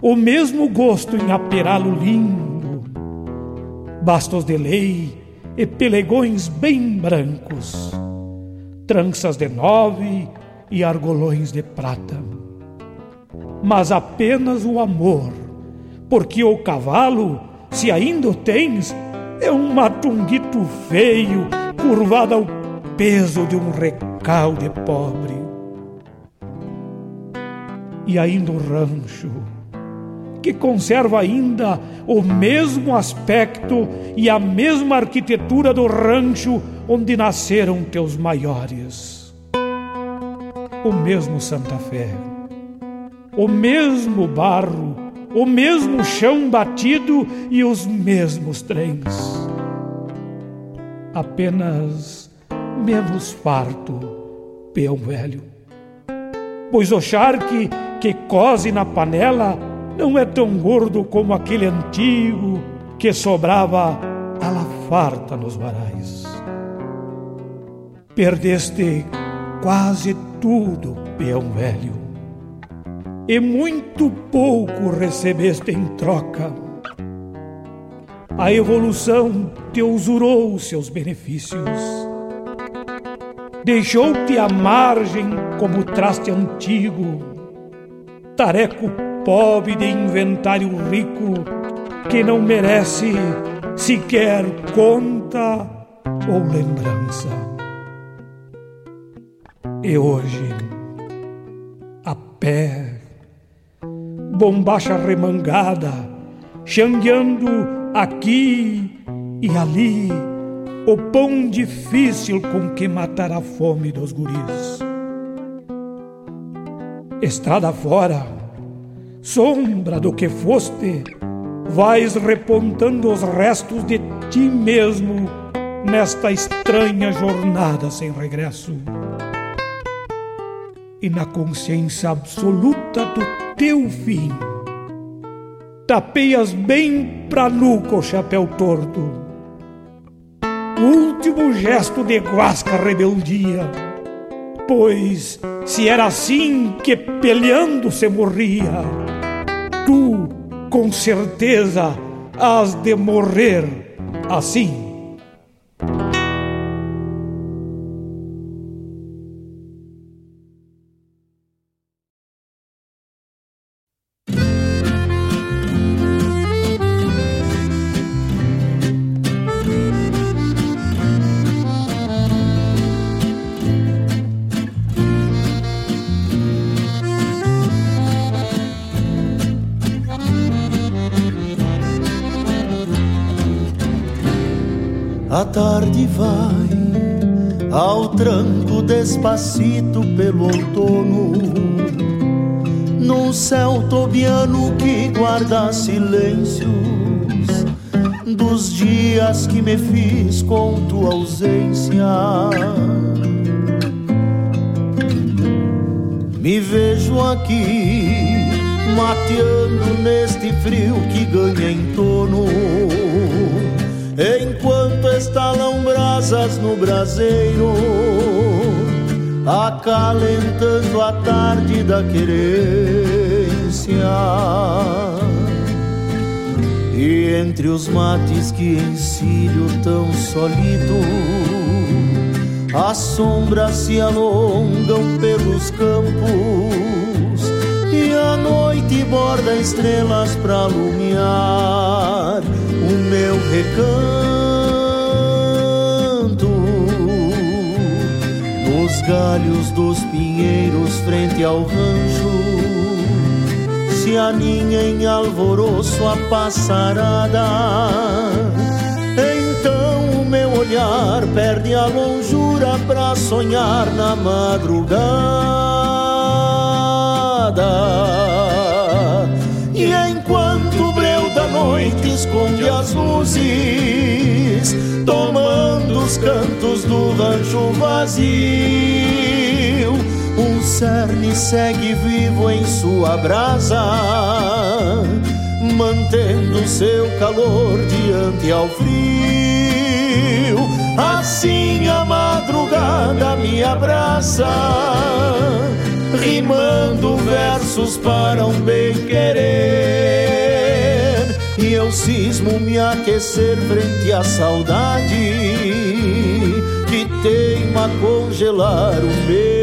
o mesmo gosto em aperá-lo lindo, bastos de lei e pelegões bem brancos, tranças de nove e argolões de prata. Mas apenas o amor, porque o cavalo, se ainda o tens, é um matunguito feio, curvado ao peso de um recalde pobre. E ainda o rancho, que conserva ainda o mesmo aspecto e a mesma arquitetura do rancho onde nasceram teus maiores. O mesmo Santa Fé, o mesmo barro, o mesmo chão batido e os mesmos trens. Apenas menos farto, peão velho. Pois o charque que cose na panela não é tão gordo como aquele antigo que sobrava a la farta nos varais. Perdeste quase tudo, peão velho, e muito pouco recebeste em troca. A evolução te usurou seus benefícios. Deixou-te à margem como traste antigo, tareco pobre de inventário rico que não merece sequer conta ou lembrança. E hoje, a pé, bombacha remangada, xangueando aqui e ali, o pão difícil com que matar a fome dos guris. Estrada fora, sombra do que foste, vais repontando os restos de ti mesmo nesta estranha jornada sem regresso. E na consciência absoluta do teu fim, tapeias bem pra nuca chapéu torto. O último gesto de guasca rebeldia, pois se era assim que peleando se morria, tu, com certeza, has de morrer assim. Despacito pelo outono, num céu tobiano que guarda silêncios dos dias que me fiz com tua ausência. Me vejo aqui mateando neste frio que ganha em torno enquanto estalam brasas no braseiro, acalentando a tarde da querência. E entre os mates que encilho tão solido, as sombras se alongam pelos campos e a noite borda estrelas para alumiar o meu recanto galhos dos pinheiros frente ao rancho. Se aninha em alvoroço a passarada então o meu olhar perde a longura pra sonhar na madrugada noite esconde as luzes, tomando os cantos do rancho vazio. Um cerne segue vivo em sua brasa, mantendo seu calor diante ao frio. Assim a madrugada me abraça, rimando versos para um bem querer. Cismo me aquecer frente à saudade que teima congelar o meu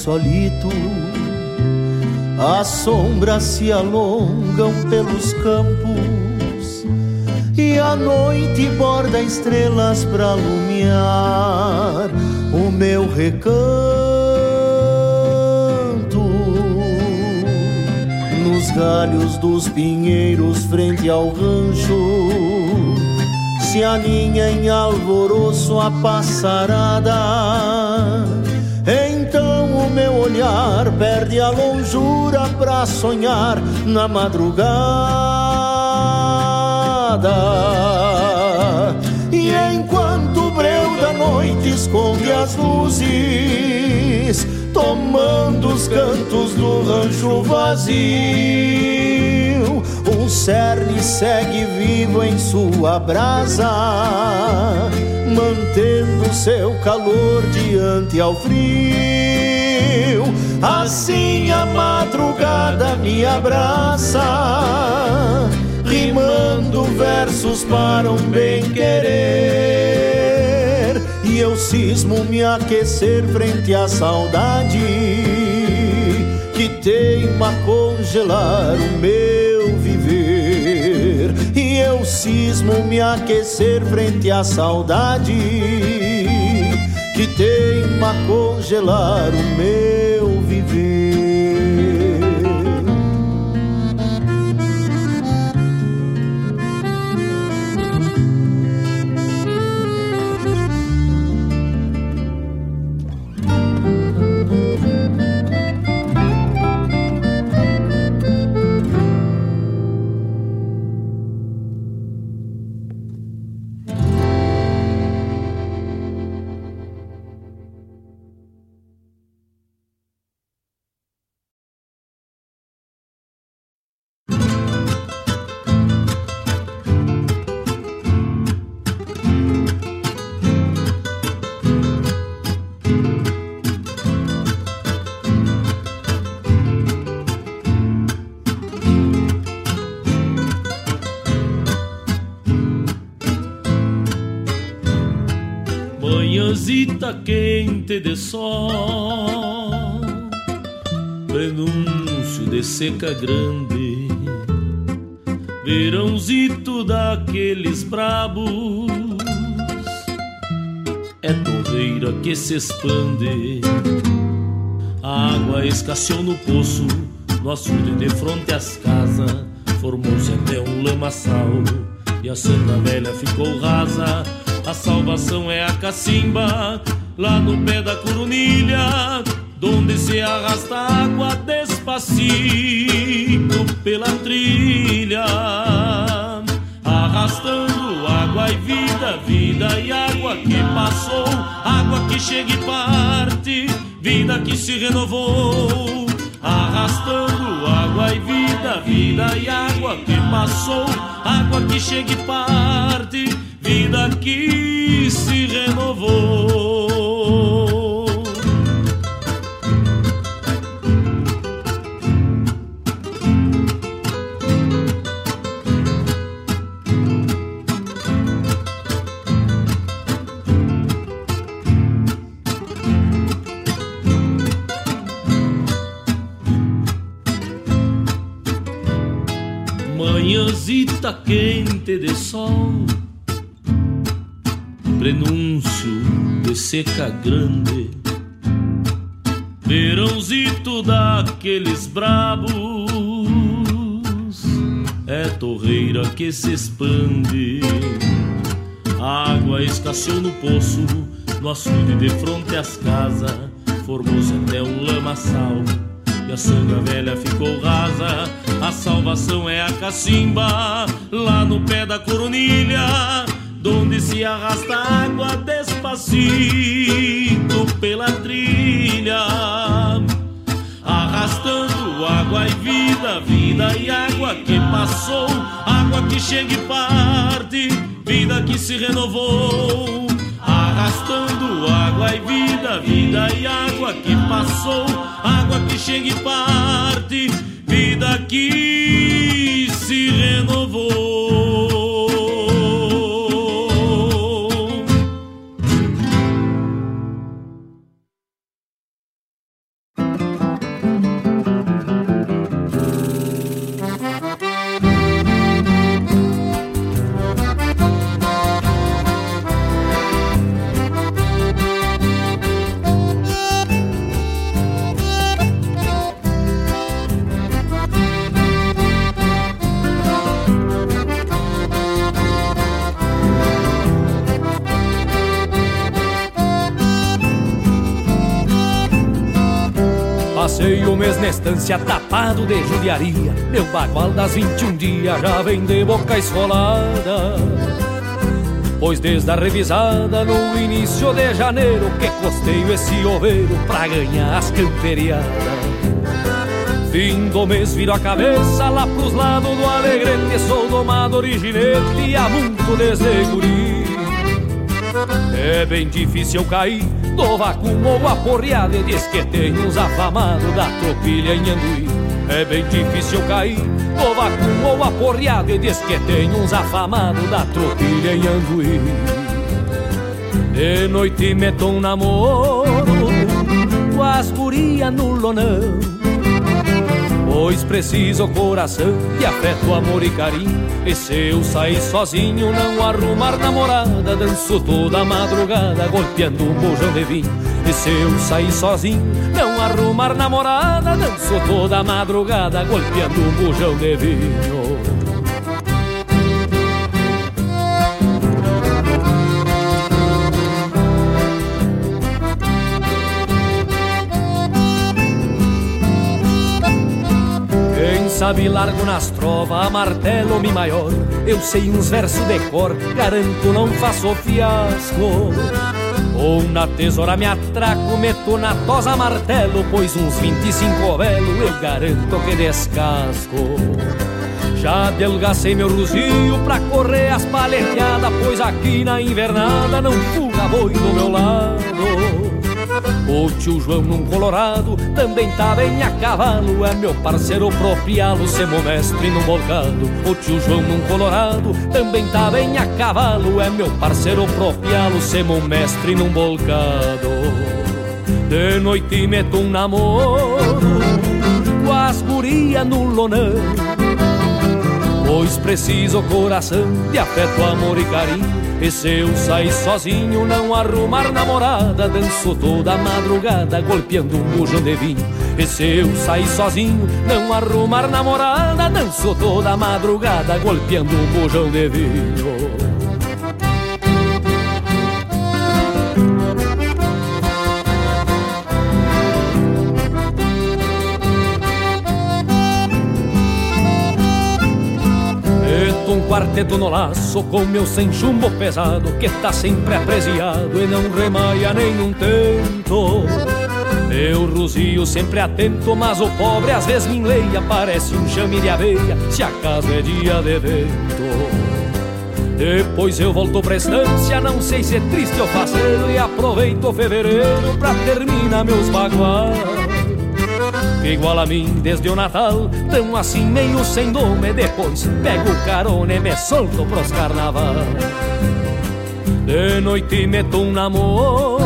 solito, as sombras se alongam pelos campos e a noite borda estrelas para alumiar o meu recanto. Nos galhos dos pinheiros frente ao rancho se aninha em alvoroço a passarada. O meu olhar perde a longura pra sonhar na madrugada. E enquanto o breu da noite esconde as luzes, tomando os cantos do rancho vazio, um cerne segue vivo em sua brasa, mantendo seu calor diante ao frio. Assim a madrugada me abraça, rimando versos para um bem querer. E eu cismo me aquecer frente à saudade que teima congelar o meu viver. E eu cismo me aquecer frente à saudade que teima congelar o meu manhãzita quente de sol, prenúncio de seca grande, verãozito daqueles brabos, é torreira que se expande, a água escasseou no poço, no açude de fronte às casas, formou-se até um lamaçal, e a Santa Velha ficou rasa. A salvação é a cacimba, lá no pé da corunilha, donde se arrasta água despacito pela trilha, arrastando água e vida, vida e água que passou, água que chega e parte, vida que se renovou. Arrastando água e vida, vida e água que passou, água que chega e parte, vida que se renovou. Quente de sol prenúncio de seca grande. Verãozito daqueles brabos, é torreira que se expande. água escasseou no poço, no açude de fronte às casas, formou-se até um lamaçal. E a sanga velha ficou rasa, a salvação é a cacimba, lá no pé da coronilha donde se arrasta água despacito pela trilha, arrastando água e vida, vida e água que passou, água que chega e parte, vida que se renovou. Arrastando água e vida, vida e água que passou, água que chega e parte, vida que se renovou. Estância tapado de judiaria. Meu bagual das 21 dias já vem de boca esfolada. Pois desde a revisada no início de janeiro Que costeio esse oveiro pra ganhar as camperiadas. Fim do mês viro a cabeça lá pros lados do Alegrete Sou domador e ginete e muito desde guri É bem difícil cair do vacum ou aporreado E diz que tem uns afamados da tropilha em Anduí. É bem difícil cair do vacum ou aporreado E diz que tem uns afamados da tropilha em Anduí. De noite meto um namoro Com as gurias no lonão Pois preciso coração de afeto, amor e carinho. E se eu sair sozinho não arrumar namorada. Danço toda madrugada golpeando um bojão de vinho. E se eu sair sozinho não arrumar namorada. Danço toda madrugada golpeando um bojão de vinho sabe, largo nas trovas, martelo mi maior. Eu sei uns versos de cor, garanto não faço fiasco. Ou na tesoura me atraco, meto na tosa martelo, pois uns 25 velo eu garanto que descasco. Já adelgacei meu ruzio pra correr as paleteadas, pois aqui na invernada não fuga boi do meu lado. O tio João num colorado também tá bem a cavalo. É meu parceiro proprialo, semo mestre num bolcado O tio João num colorado também tá bem a cavalo. É meu parceiro proprialo, semo mestre num bolcado De noite meto um namoro Com as gurias no lonão. Pois preciso coração de afeto, amor e carinho e se eu sair sozinho, não arrumar namorada, danço toda madrugada, golpeando um bujão de vinho. E se eu sair sozinho, não arrumar namorada, danço toda madrugada, golpeando um bujão de vinho. Quarteto no laço com meu sem chumbo pesado que tá sempre apreciado e não remaia nenhum tento. Meu ruzio sempre atento, mas o pobre às vezes me enleia, parece um chame de aveia, se acaso é dia de vento. Depois eu volto pra estância, não sei se é triste ou faceiro, e aproveito fevereiro pra terminar meus baguais igual a mim desde o Natal Tão assim meio sem nome Depois pego carona e me solto pros carnaval De noite meto um namoro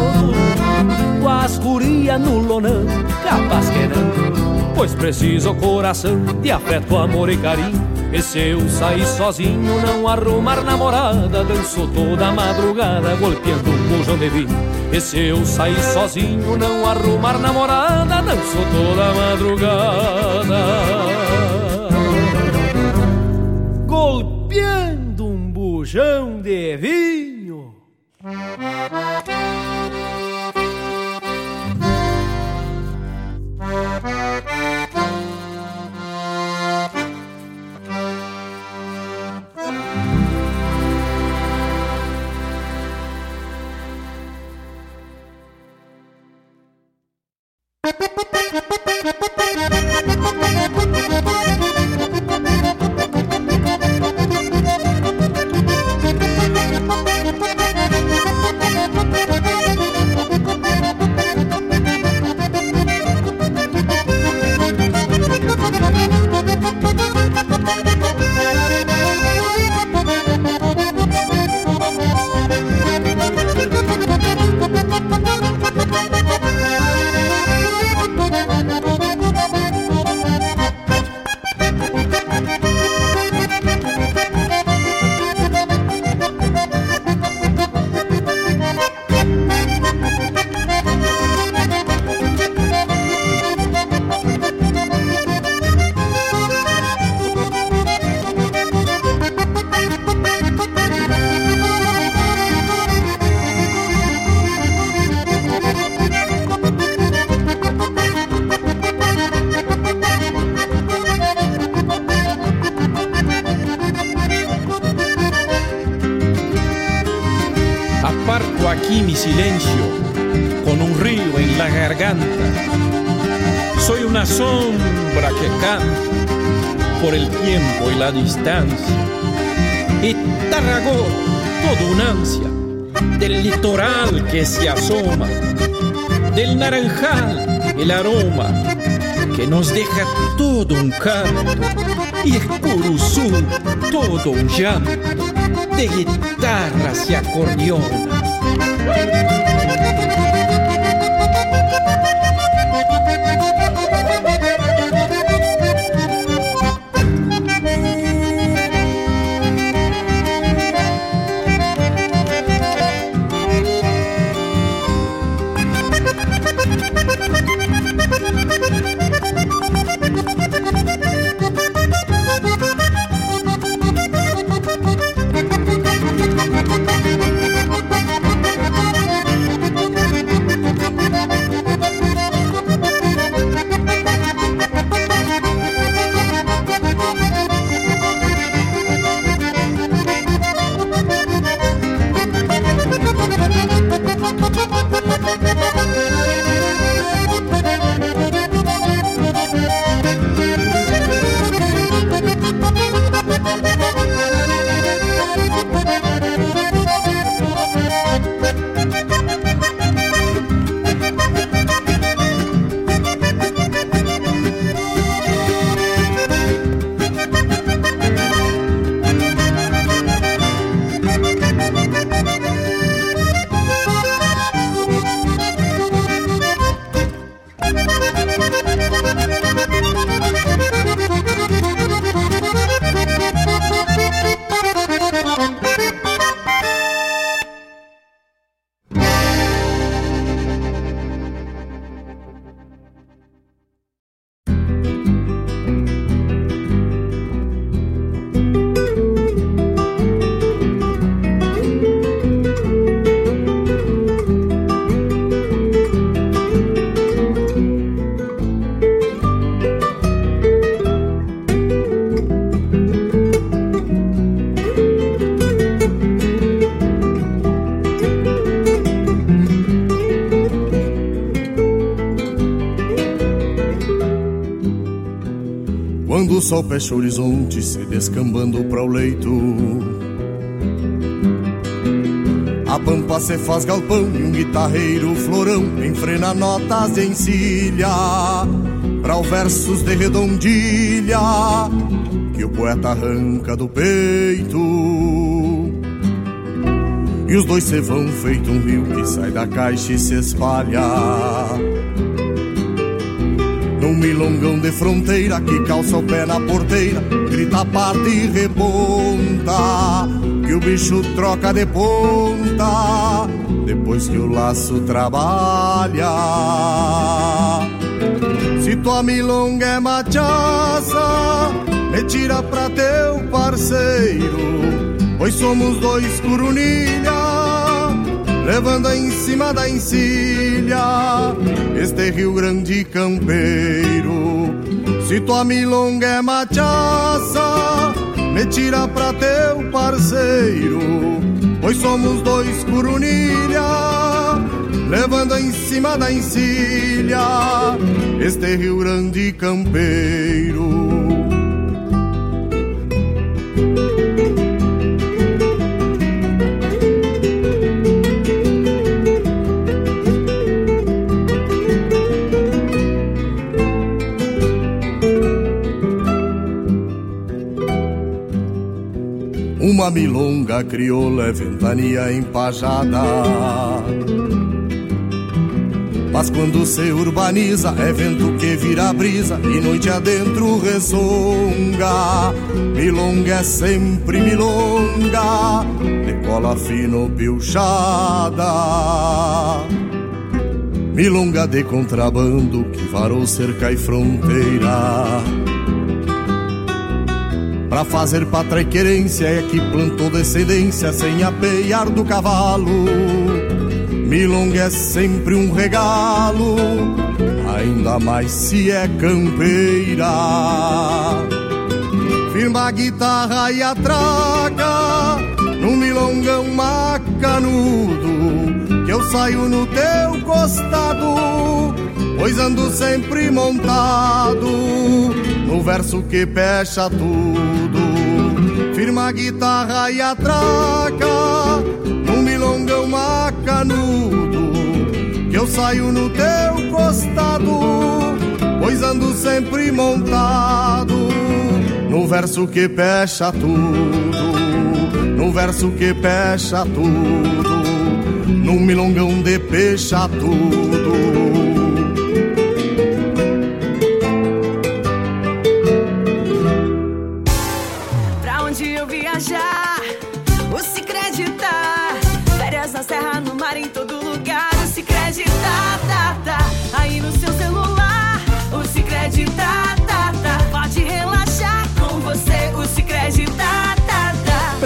Com as gurias no lonão Capaz que não Pois preciso coração de afeto, amor e carinho E se eu sair sozinho, não arrumar namorada, danço toda madrugada, golpeando um bujão de vinho. E se eu sair sozinho, não arrumar namorada, danço toda madrugada. Golpeando um bujão de vinho. Y Tarragó, todo un ansia del litoral que se asoma, del naranjal el aroma que nos deja todo un canto y Curuzú todo un llanto de guitarras y acordeones. Sol fecha o horizonte, se descambando para o leito. A pampa se faz galpão e um guitarreiro florão enfrena notas de encilha para os versos de redondilha que o poeta arranca do peito. E os dois se vão feito um rio que sai da caixa e se espalha milongão de fronteira que calça o pé na porteira, grita parte e reponta, que o bicho troca de ponta, depois que o laço trabalha. Se tua milonga é machaça, me tira pra teu parceiro, pois somos dois curunilha levando em cima da encilha este Rio Grande campeiro. Se tua milonga é machaça, me tira pra teu parceiro, pois somos dois curunilha, levando em cima da encilha este Rio Grande campeiro. Milonga crioula é ventania empajada. Mas quando se urbaniza é vento que vira brisa E noite adentro ressonga. Milonga é sempre milonga Decola fino pilchada. Milonga de contrabando que varou cerca e fronteira Pra fazer pátria e querência é que plantou descendência sem apeiar do cavalo. Milonga é sempre um regalo, ainda mais se é campeira. Firma a guitarra e a traga, no milongão macanudo, que eu saio no teu costado, pois ando sempre montado, no verso que pecha tudo. Firma a guitarra e a traca num milongão macanudo que eu saio no teu costado. Pois ando sempre montado no verso que pecha tudo no verso que pecha tudo. Num milongão de pecha tudo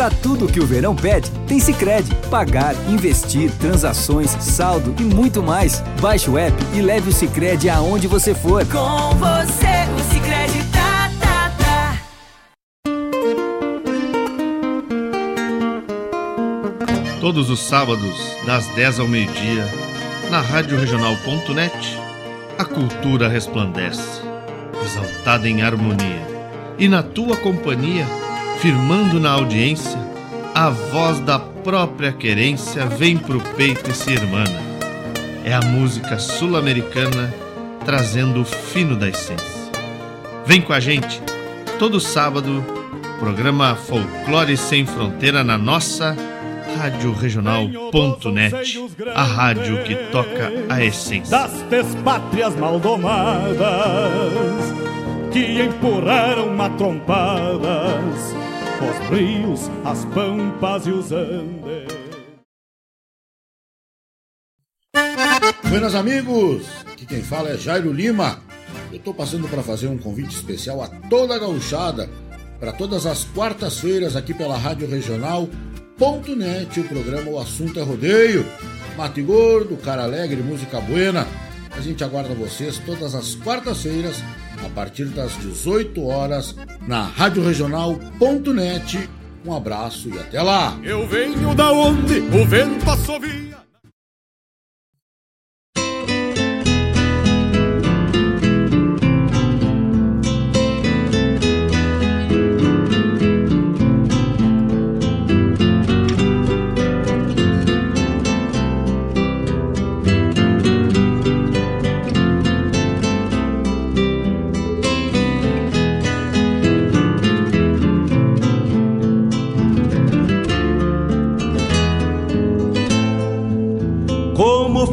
Para tudo que o verão pede, tem Sicredi. Pagar, investir, transações, saldo e muito mais. Baixe o app e leve o Sicredi aonde você for. Com você, o Sicredi tá, tá, tá. Todos os sábados, das 10 ao meio-dia, na Rádio Regional.net, a cultura resplandece, exaltada em harmonia. E na tua companhia, firmando na audiência, a voz da própria querência vem pro peito e se irmana. É a música sul-americana trazendo o fino da essência. Vem com a gente, todo sábado, programa Folclore Sem Fronteira na nossa Rádio Regional.net, a rádio que toca a essência. Das pátrias maldomadas que empurraram matrompadas os rios, as pampas e os andes. Buenas amigos, aqui quem fala é Jairo Lima. Eu estou passando para fazer um convite especial a toda a gauchada para todas as quartas-feiras aqui pela Rádio Regional.net, o programa O Assunto é Rodeio. Mate Gordo, Cara Alegre, Música Buena. A gente aguarda vocês todas as quartas-feiras a partir das 18 horas na radioregional.net. Um abraço e até lá. Eu venho da onde o vento assovia.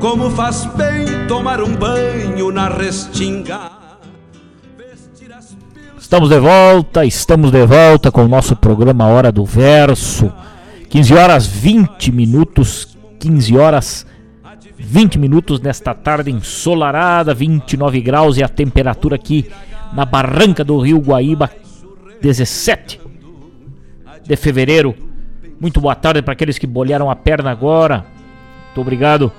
Como faz bem tomar um banho na restinga. Estamos de volta, estamos de volta com o nosso programa Hora do Verso. 15 horas 20 minutos, 15 horas 20 minutos nesta tarde ensolarada, 29 graus e a temperatura aqui na barranca do Rio Guaíba, 17 de fevereiro. Muito boa tarde para aqueles que bolharam a perna agora. Muito obrigado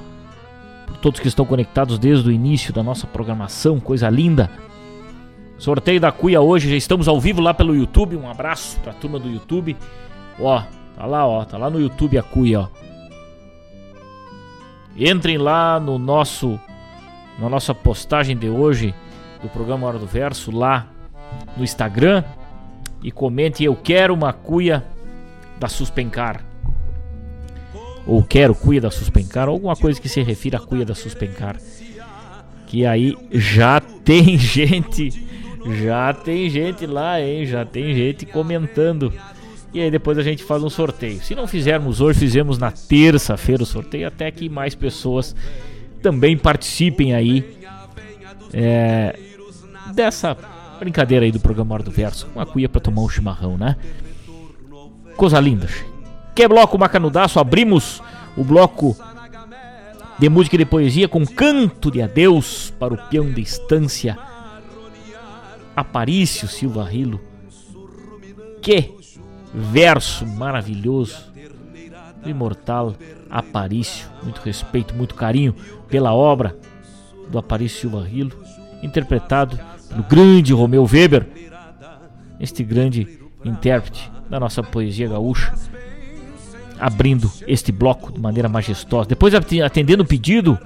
todos que estão conectados desde o início da nossa programação, coisa linda. Sorteio da cuia hoje, já estamos ao vivo lá pelo YouTube. Um abraço pra turma do YouTube. Ó, tá lá, ó, tá lá no YouTube a cuia, ó. Entrem lá no nosso na nossa postagem de hoje do programa Hora do Verso lá no Instagram e comente eu quero uma cuia da Suspencar. Ou quero cuia da Suspencar, ou alguma coisa que se refira à cuia da Suspencar. Que aí já tem gente, já tem gente lá, hein? Já tem gente comentando. E aí depois a gente faz um sorteio. Se não fizermos hoje, fizemos na terça-feira o sorteio, até que mais pessoas também participem aí é, dessa brincadeira aí do programa Hora do Verso. Uma cuia para tomar um chimarrão, né? Coisa linda. Que bloco macanudaço, abrimos o bloco de música e de poesia com canto de adeus para o peão de estância Aparício Silva Rilo. Que verso maravilhoso do imortal Aparício. Muito respeito, muito carinho pela obra do Aparício Silva Rilo, interpretado pelo grande Romeu Weber, este grande intérprete da nossa poesia gaúcha, abrindo este bloco de maneira majestosa. Depois atendendo o pedido,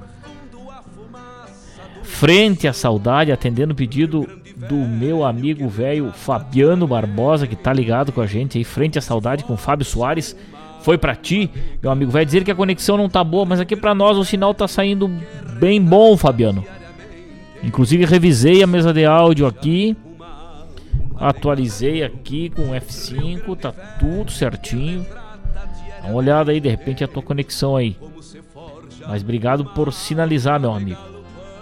frente à saudade, atendendo o pedido do meu amigo velho Fabiano Barbosa, que tá ligado com a gente aí, frente à saudade com Fábio Soares. Foi para ti, meu amigo, vai dizer que a conexão não tá boa, mas aqui para nós o sinal tá saindo bem bom, Fabiano. Inclusive revisei a mesa de áudio aqui, atualizei aqui com F5, tá tudo certinho. Dá uma olhada aí, de repente a tua conexão aí. Mas obrigado por sinalizar, meu amigo.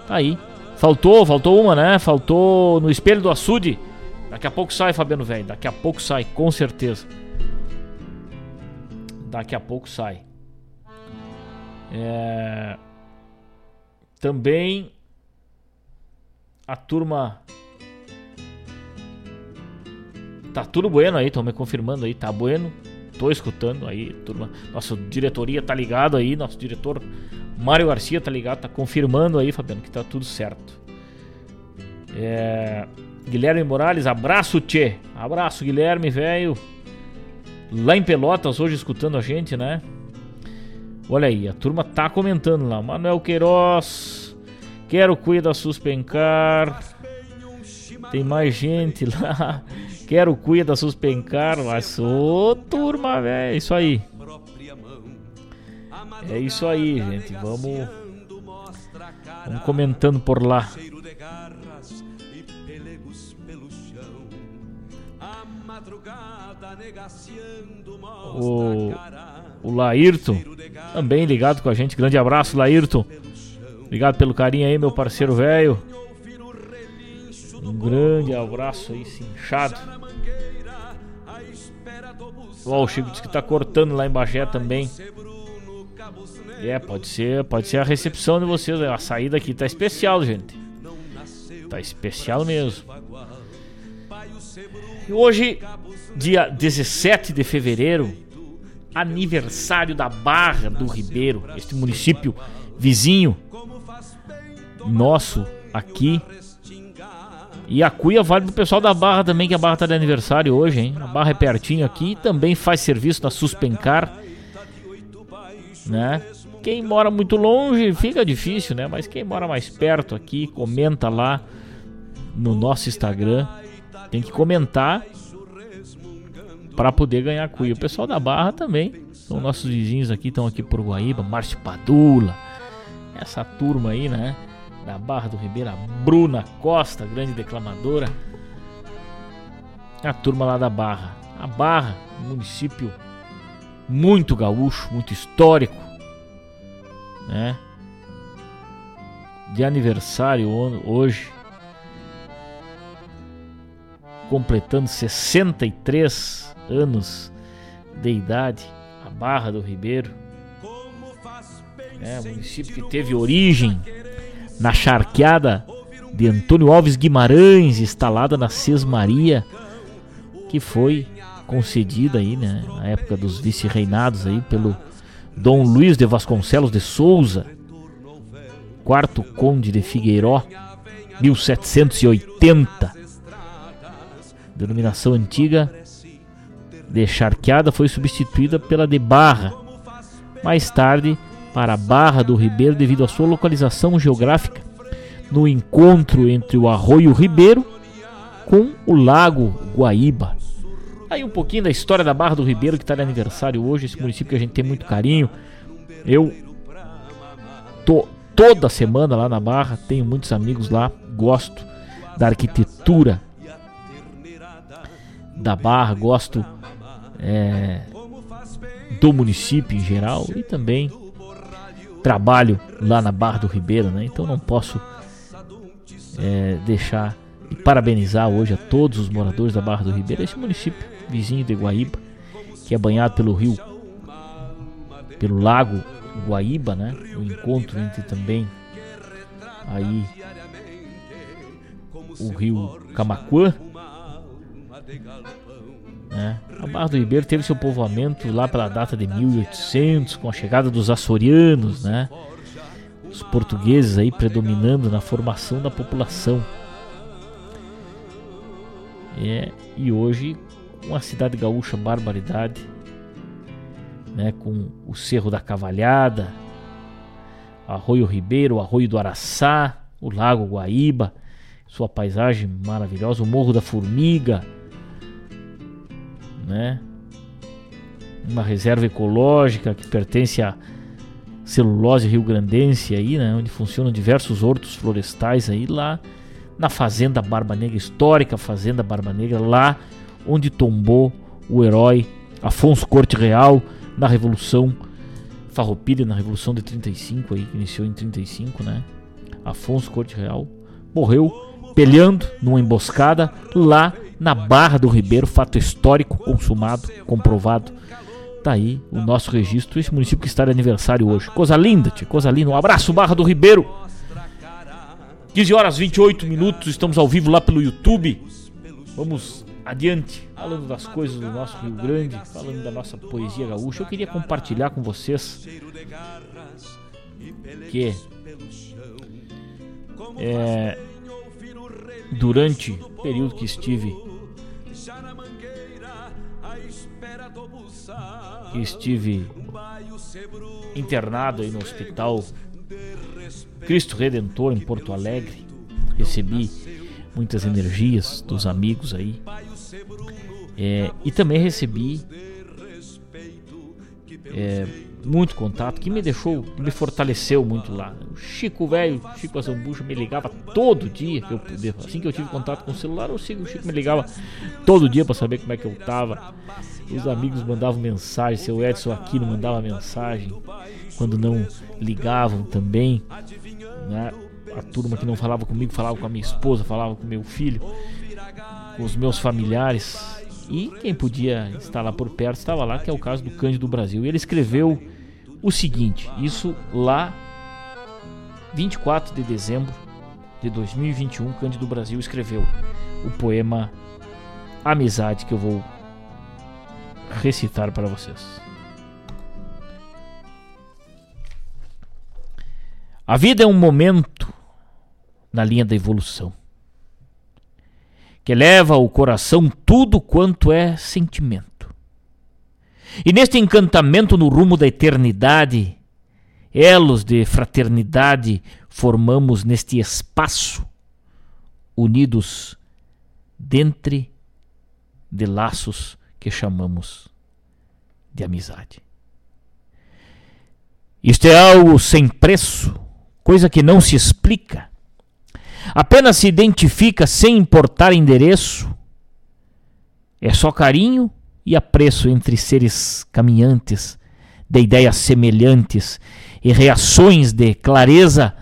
Tá aí. Faltou, faltou uma, né? Faltou no espelho do açude. Daqui a pouco sai, Fabiano velho. Daqui a pouco sai, com certeza. Daqui a pouco sai. É... Também a turma. Tá tudo bueno aí, estão me confirmando aí, tá bueno. Tô escutando aí, turma. Nossa diretoria tá ligado aí, nosso diretor Mário Garcia tá ligado, tá confirmando aí, Fabiano, que tá tudo certo. É... Guilherme Morales, abraço, Tchê. Abraço, Guilherme, velho. Lá em Pelotas, hoje escutando a gente, né? Olha aí, a turma tá comentando lá. Manuel Queiroz, quero cuida da Suspencar. Tem mais gente lá. Quero cuida da Suspencar. Mas, ô turma, velho. Isso aí. É isso aí, gente. Vamos, vamos comentando por lá. O, o Laírton, também ligado com a gente. Grande abraço, Laírton. Obrigado pelo carinho aí, meu parceiro velho. Um grande abraço aí, cinchado. Ó, o Chico disse que tá cortando lá em Bagé também. É, pode ser, pode ser a recepção de vocês. A saída aqui tá especial, gente. Tá especial mesmo. Hoje, dia 17 de fevereiro, aniversário da Barra do Ribeiro, este município vizinho nosso aqui. E a cuia vale pro pessoal da Barra também, que a Barra tá de aniversário hoje, hein? A Barra é pertinho aqui e também faz serviço na Suspencar, né? Quem mora muito longe fica difícil, né? Mas quem mora mais perto aqui, comenta lá no nosso Instagram. Tem que comentar para poder ganhar cuia. O pessoal da Barra também. São nossos vizinhos aqui, estão aqui por Guaíba, Márcio Padula. Essa turma aí, né? Da Barra do Ribeiro, a Bruna Costa, grande declamadora. A turma lá da Barra. A Barra, município muito gaúcho, muito histórico, né? De aniversário hoje, completando 63 anos de idade, a Barra do Ribeiro. É, município que teve origem na charqueada de Antônio Alves Guimarães, instalada na Sesmaria, que foi concedida aí, né, na época dos vice-reinados aí pelo Dom Luiz de Vasconcelos de Souza, quarto conde de Figueiró, 1780 denominação antiga de charqueada foi substituída pela de barra, mais tarde para Barra do Ribeiro devido à sua localização geográfica no encontro entre o Arroio Ribeiro com o Lago Guaíba. Aí um pouquinho da história da Barra do Ribeiro que está de aniversário hoje, esse município que a gente tem muito carinho. Eu tô toda semana lá na Barra, tenho muitos amigos lá, gosto da arquitetura da Barra, gosto é, do município em geral e também trabalho lá na Barra do Ribeiro, né? Então não posso é, deixar de parabenizar hoje a todos os moradores da Barra do Ribeiro, esse município vizinho de Guaíba, que é banhado pelo rio, pelo lago Guaíba, né? O encontro entre também aí o rio Camacuã né? A Barra do Ribeiro teve seu povoamento lá pela data de 1800, com a chegada dos açorianos, né? Os portugueses aí predominando na formação da população. É, e hoje, uma cidade gaúcha barbaridade, né? Com o Cerro da Cavalhada, Arroio Ribeiro, Arroio do Araçá, o Lago Guaíba, sua paisagem maravilhosa, o Morro da Formiga, né? Uma reserva ecológica que pertence à celulose rio-grandense aí, né? Onde funcionam diversos hortos florestais aí lá na Fazenda Barba Negra, histórica Fazenda Barba Negra, lá onde tombou o herói Afonso Corte Real na Revolução Farroupilha, na Revolução de 35 aí, que iniciou em 35, né? Afonso Corte Real morreu peleando numa emboscada lá na Barra do Ribeiro, fato histórico, consumado, comprovado. Tá aí o nosso registro, esse município que está de aniversário hoje. Coisa linda, tia, coisa linda. Um abraço, Barra do Ribeiro. 15 horas 28 minutos, estamos ao vivo lá pelo YouTube. Vamos adiante, falando das coisas do nosso Rio Grande, falando da nossa poesia gaúcha. Eu queria compartilhar com vocês que é, durante o período que estive que estive internado aí no hospital Cristo Redentor em Porto Alegre. Recebi muitas energias dos amigos aí. É, e também recebi é, muito contato, que me deixou, me fortaleceu muito lá. O Chico velho, Chico Azambuja me ligava todo dia que eu. Assim que eu tive contato com o celular, o Chico, o Chico me ligava todo dia para saber como é que eu tava. Os amigos mandavam mensagem, seu Edson aqui não mandava mensagem quando não ligavam também, né? A turma que não falava comigo falava com a minha esposa, falava com meu filho, com os meus familiares. E quem podia estar lá por perto estava lá, que é o caso do Cândido Brasil. E ele escreveu o seguinte, isso lá 24 de dezembro de 2021, Cândido Brasil escreveu o poema amizade que eu vou recitar para vocês. A vida é um momento na linha da evolução que leva ao coração tudo quanto é sentimento. E neste encantamento no rumo da eternidade, elos de fraternidade formamos neste espaço, unidos dentre de laços que chamamos de amizade. Isto é algo sem preço, coisa que não se explica. Apenas se identifica sem importar endereço. É só carinho e apreço entre seres caminhantes, de ideias semelhantes e reações de clareza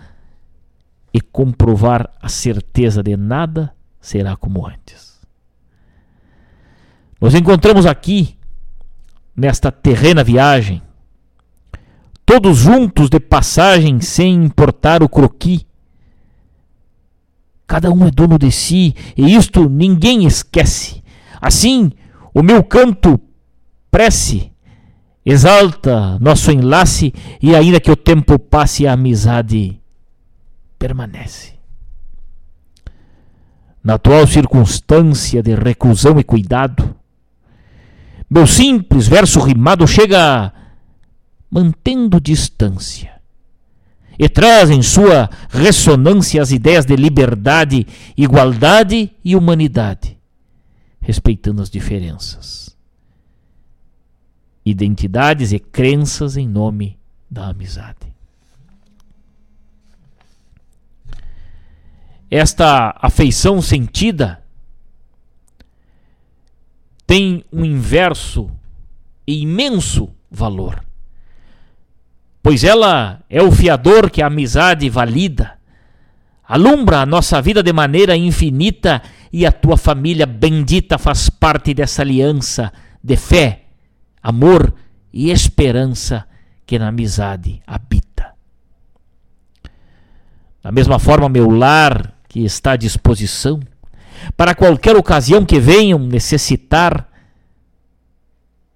e comprovar a certeza de nada será como antes. Nos encontramos aqui, nesta terrena viagem, todos juntos de passagem sem importar o croqui. Cada um é dono de si, e isto ninguém esquece. Assim, o meu canto prece exalta nosso enlace e ainda que o tempo passe a amizade permanece. Na atual circunstância de reclusão e cuidado, meu simples verso rimado chega mantendo distância e traz em sua ressonância as ideias de liberdade, igualdade e humanidade, respeitando as diferenças, identidades e crenças em nome da amizade. Esta afeição sentida tem um inverso e imenso valor pois ela é o fiador que a amizade valida. Alumbra a nossa vida de maneira infinita e a tua família bendita faz parte dessa aliança de fé, amor e esperança que na amizade habita. Da mesma forma, meu lar, que está à disposição, para qualquer ocasião que venham necessitar,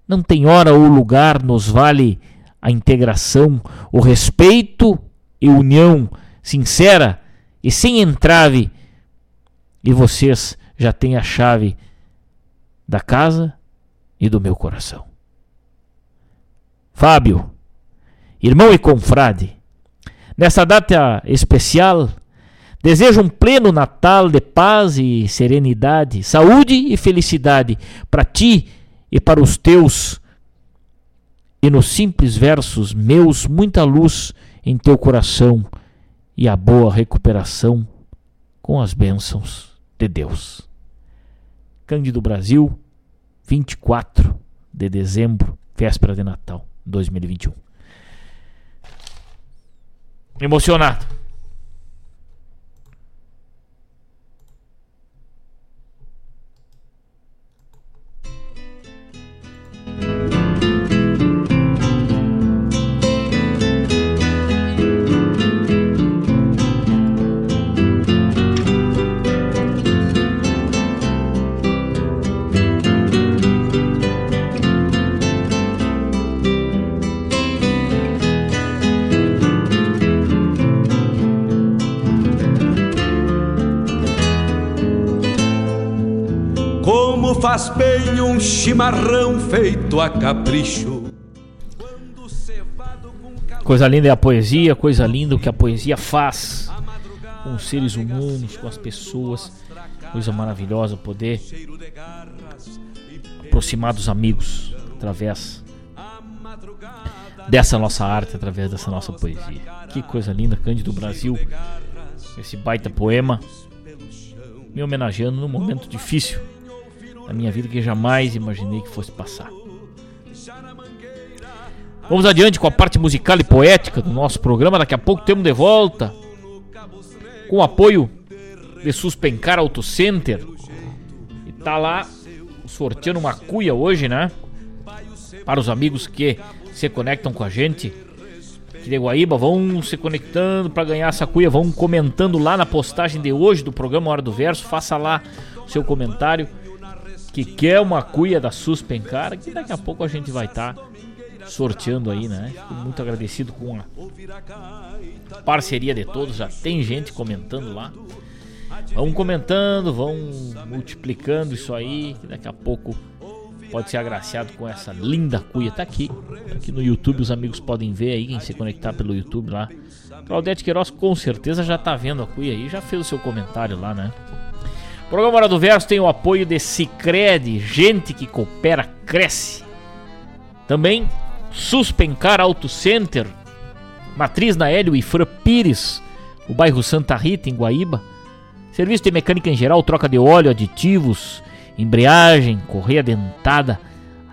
não tem hora ou lugar nos vale a integração, o respeito e união sincera e sem entrave. E vocês já têm a chave da casa e do meu coração. Fábio, irmão e confrade, nessa data especial, desejo um pleno Natal de paz e serenidade, saúde e felicidade para ti e para os teus e nos simples versos meus muita luz em teu coração e a boa recuperação com as bênçãos de Deus. Cândido Brasil, 24 de dezembro, véspera de Natal 2021. Emocionado. Faz bem um chimarrão feito a capricho. Coisa linda é a poesia, coisa linda o que a poesia faz com os seres humanos, com as pessoas. Coisa maravilhosa poder aproximar dos amigos através dessa nossa arte, através dessa nossa poesia. Que coisa linda, Cândido Brasil, esse baita poema me homenageando num momento difícil na minha vida que jamais imaginei que fosse passar. Vamos adiante com a parte musical e poética do nosso programa. Daqui a pouco temos de volta com o apoio de Suspencar Auto Center. E tá lá sorteando uma cuia hoje, né? Para os amigos que se conectam com a gente. De Guaíba vão se conectando para ganhar essa cuia, vão comentando lá na postagem de hoje do programa Hora do Verso. Faça lá o seu comentário que quer uma cuia da Suspencar, que daqui a pouco a gente vai estar tá sorteando aí, né? Fico muito agradecido com a parceria de todos, já tem gente comentando lá. Vão comentando, vão multiplicando isso aí, que daqui a pouco pode ser agraciado com essa linda cuia. Tá aqui, aqui no YouTube, os amigos podem ver aí, quem se conectar pelo YouTube lá. Claudete Queiroz com certeza já tá vendo a cuia aí, já fez o seu comentário lá, né? O programa Hora do Verso tem o apoio de Cicred, gente que coopera, cresce. Também Suspencar Auto Center, Matriz na Hélio e Fran Pires, o bairro Santa Rita, em Guaíba. Serviço de mecânica em geral, troca de óleo, aditivos, embreagem, correia dentada,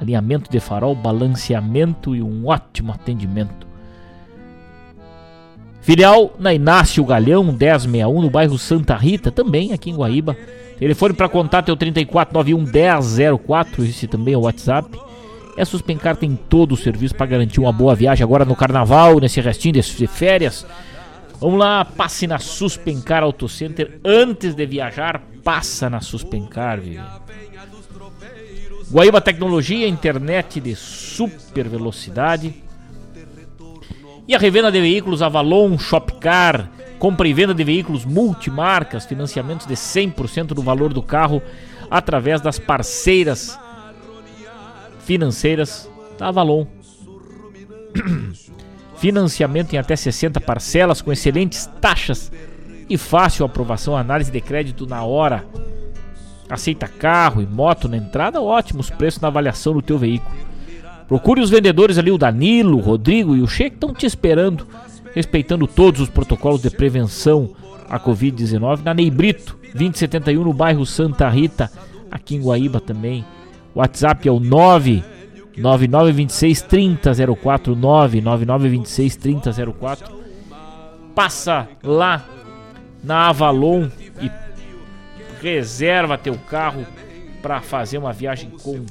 alinhamento de farol, balanceamento e um ótimo atendimento. Filial na Inácio Galhão 1061 no bairro Santa Rita, também aqui em Guaíba. Telefone para contato é o 3491 1004, esse também é o WhatsApp. É Suspencar tem todo o serviço para garantir uma boa viagem agora no carnaval, nesse restinho de férias. Vamos lá, passe na Suspencar Auto Center antes de viajar, passa na Suspencar, viu? Guaíba Tecnologia, internet de super velocidade. E a revenda de veículos Avalon Shopcar, compra e venda de veículos multimarcas, financiamentos de 100% do valor do carro através das parceiras financeiras da Avalon. Financiamento em até 60 parcelas com excelentes taxas e fácil aprovação, análise de crédito na hora. Aceita carro e moto na entrada, ótimos preços na avaliação do teu veículo. Procure os vendedores ali, o Danilo, o Rodrigo e o Che que estão te esperando, respeitando todos os protocolos de prevenção à Covid-19 na Neibrito, 2071 no bairro Santa Rita, aqui em Guaíba também. WhatsApp é o 9 9926 3004 99926 3004. Passa lá na Avalon e reserva teu carro para fazer uma viagem com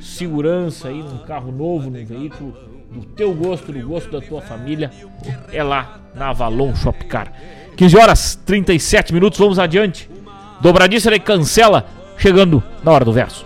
segurança aí num carro novo, num veículo do teu gosto, do gosto da tua família. É lá na Avalon Shopcar. 15 horas 37 minutos, vamos adiante. Dobradiça de cancela, chegando na hora do verso.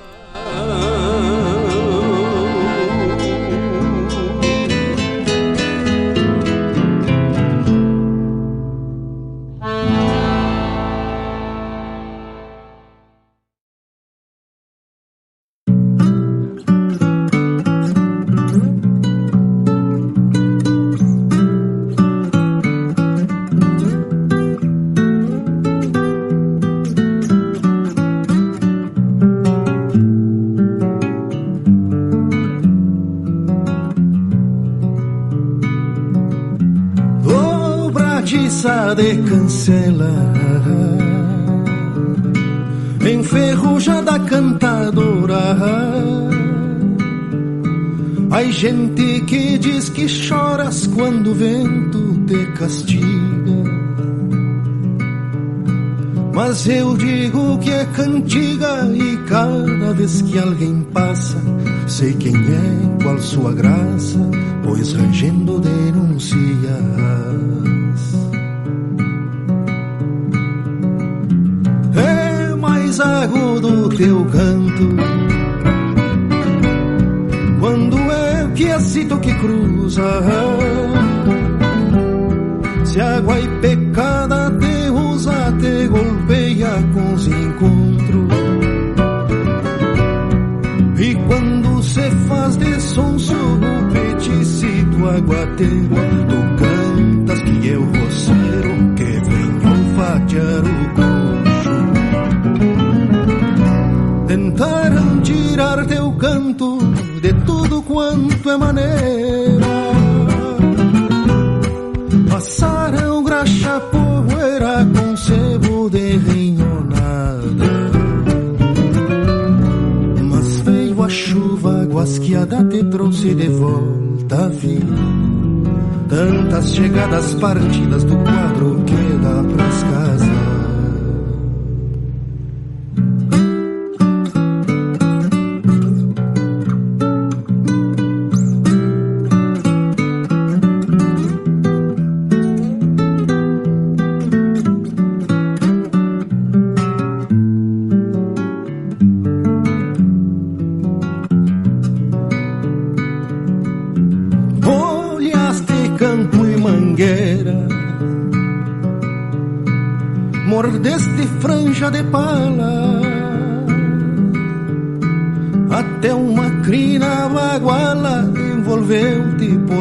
Partidas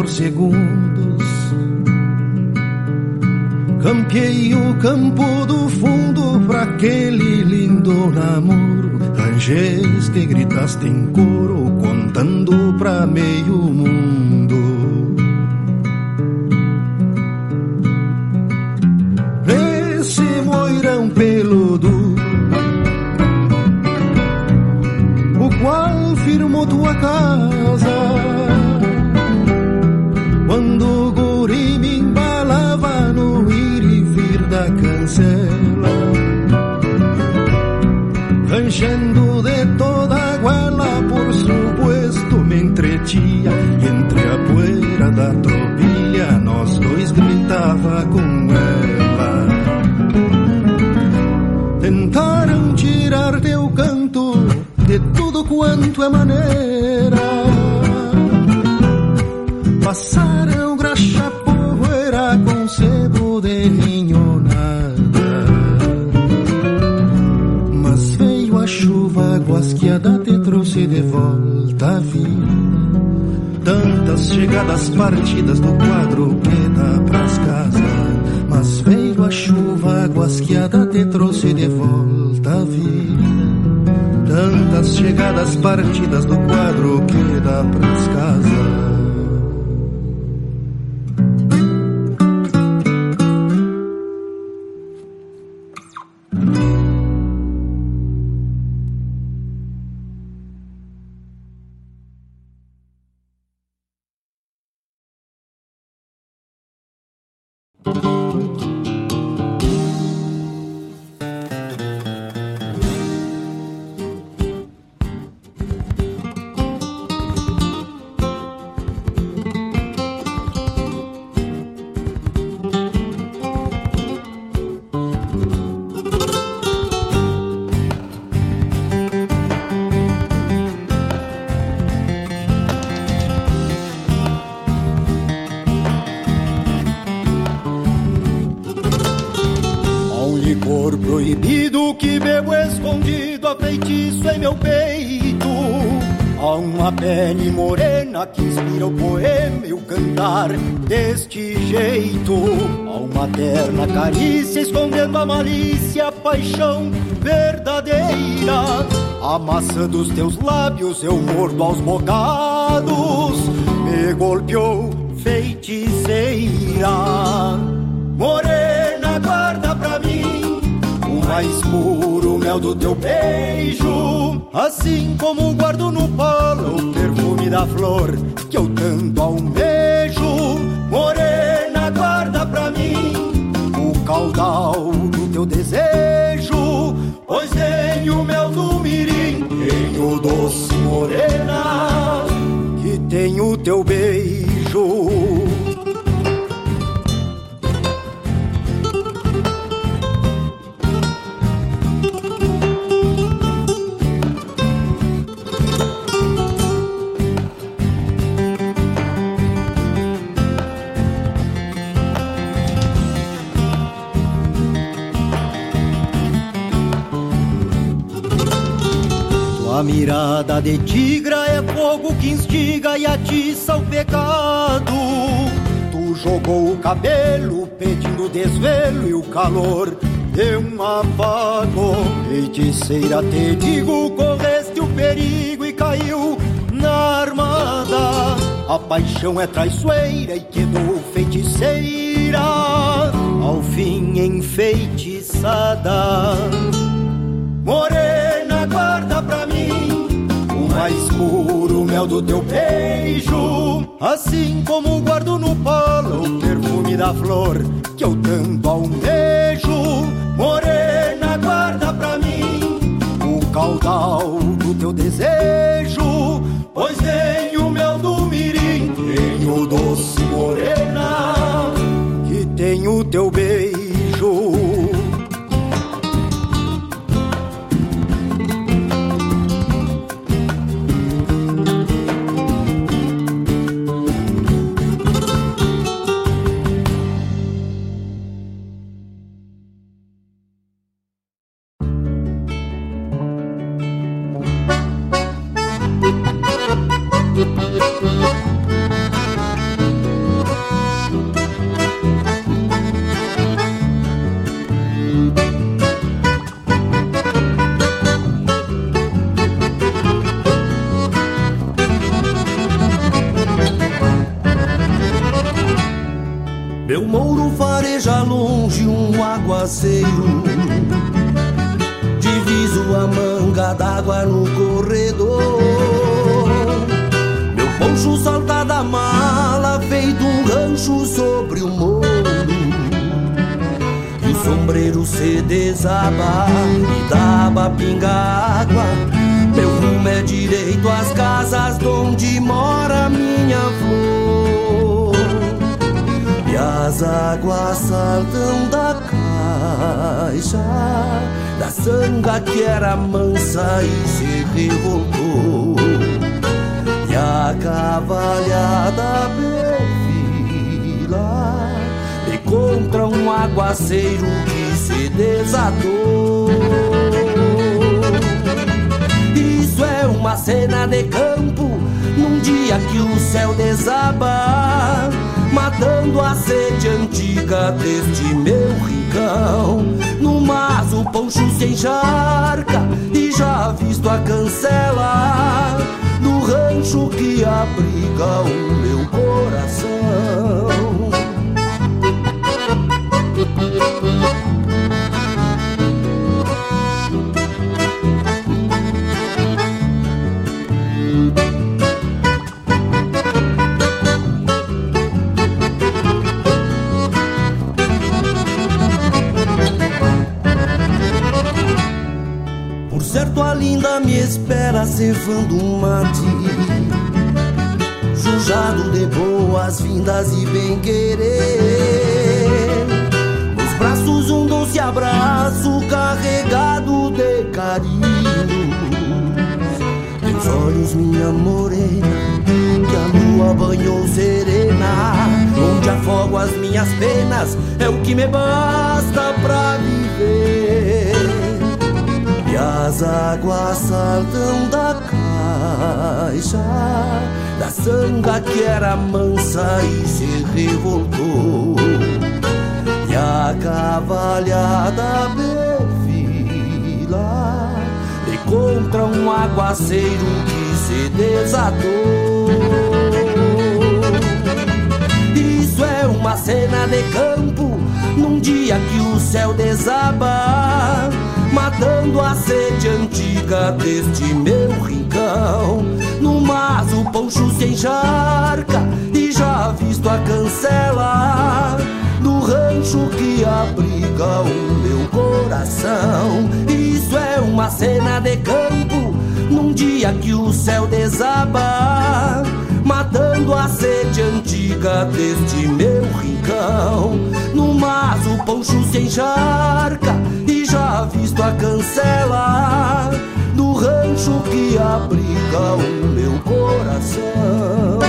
segundos. Campeei o campo do fundo para aquele lindo namoro. Ranges que gritaste em cor mirada de tigra é fogo que instiga e atiça o pecado. Tu jogou o cabelo pedindo desvelo e o calor deu um apago. Feiticeira, te digo, correste o perigo e caiu na armada. A paixão é traiçoeira e quedou feiticeira, ao fim enfeitiçada. Morena anel do teu beijo, assim como guardo no polo o perfume da flor que eu tanto almejo. Morena, guarda pra mim o caudal do teu desejo, pois vem. Era mansa e se revoltou. E a cavalhada perfila E contra um aguaceiro que se desatou. Isso é uma cena de campo Num dia que o céu desaba matando a sede antiga deste meu rincão. No mas o poncho se encharca e já visto a cancela do rancho que abriga o cevando um mate. Jujado de boas-vindas e bem-querer Nos braços um doce abraço carregado de carinho. Teus olhos minha morena Que a lua banhou serena. Onde afogo as minhas penas É o que me basta pra viver. As águas saltam da Da sanga que era mansa e se revoltou. E a cavalhada perfila E contra um aguaceiro que se desatou. Isso é uma cena de campo Num dia que o céu desaba matando a sede antiga deste meu rincão. No mas o poncho se encharca e já visto a cancela do rancho que abriga o meu coração. Isso é uma cena de campo num dia que o céu desaba. Matando a sede antiga deste meu rincão No mas o poncho se encharca já visto a cancela Do rancho que abriga o meu coração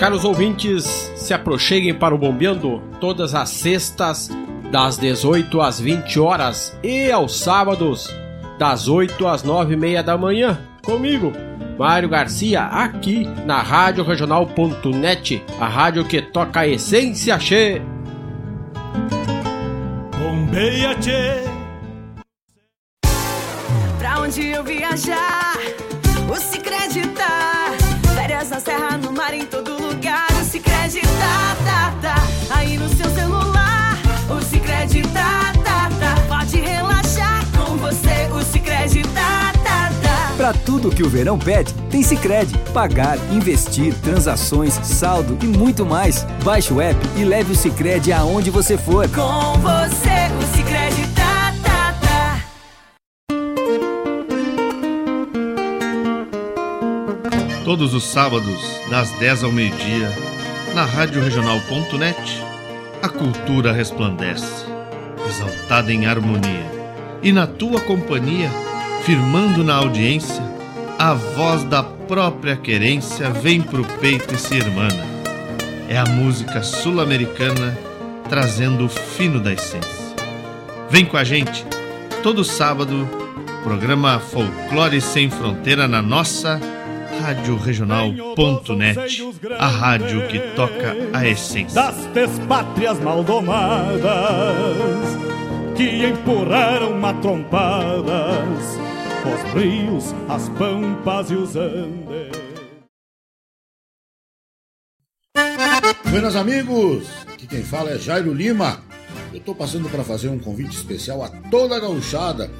Caros ouvintes, se aproxeguem para o Bombeando todas as sextas, das 18 às 20 horas e aos sábados, das 8 às 9 e meia da manhã, comigo, Mário Garcia, aqui na Rádio Regional.net, a rádio que toca a essência che. Bombeia che. Pra onde eu viajar, o Cicred tá. Férias na serra, no mar, em todo Pra tudo que o verão pede, tem Sicredi. Pagar, investir, transações, saldo e muito mais. Baixe o app e leve o Sicredi aonde você for. Com você, o Cicred tá, tá, tá. Todos os sábados, das 10 ao meio-dia, na Rádio Regional.net, a cultura resplandece, exaltada em harmonia. E na tua companhia, firmando na audiência, a voz da própria querência vem pro peito e se irmana. É a música sul-americana trazendo o fino da essência. Vem com a gente, todo sábado, programa Folclore Sem Fronteira na nossa Rádio Regional.net, a rádio que toca a essência das despátrias maldomadas que empurraram matrompadas os rios, as pampas e os andes. Buenas amigos, aqui quem fala é Jairo Lima. Eu estou passando para fazer um convite especial a toda a gauchada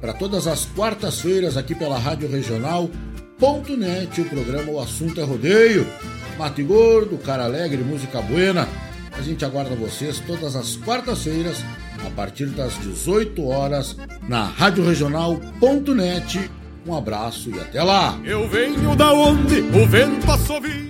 para todas as quartas-feiras aqui pela Rádio Regional.net, o programa O Assunto é Rodeio. Mate Gordo, Cara Alegre, Música Buena. A gente aguarda vocês todas as quartas-feiras, a partir das 18 horas, na Rádio Regional.net. Um abraço e até lá! Eu venho da onde o vento assovia.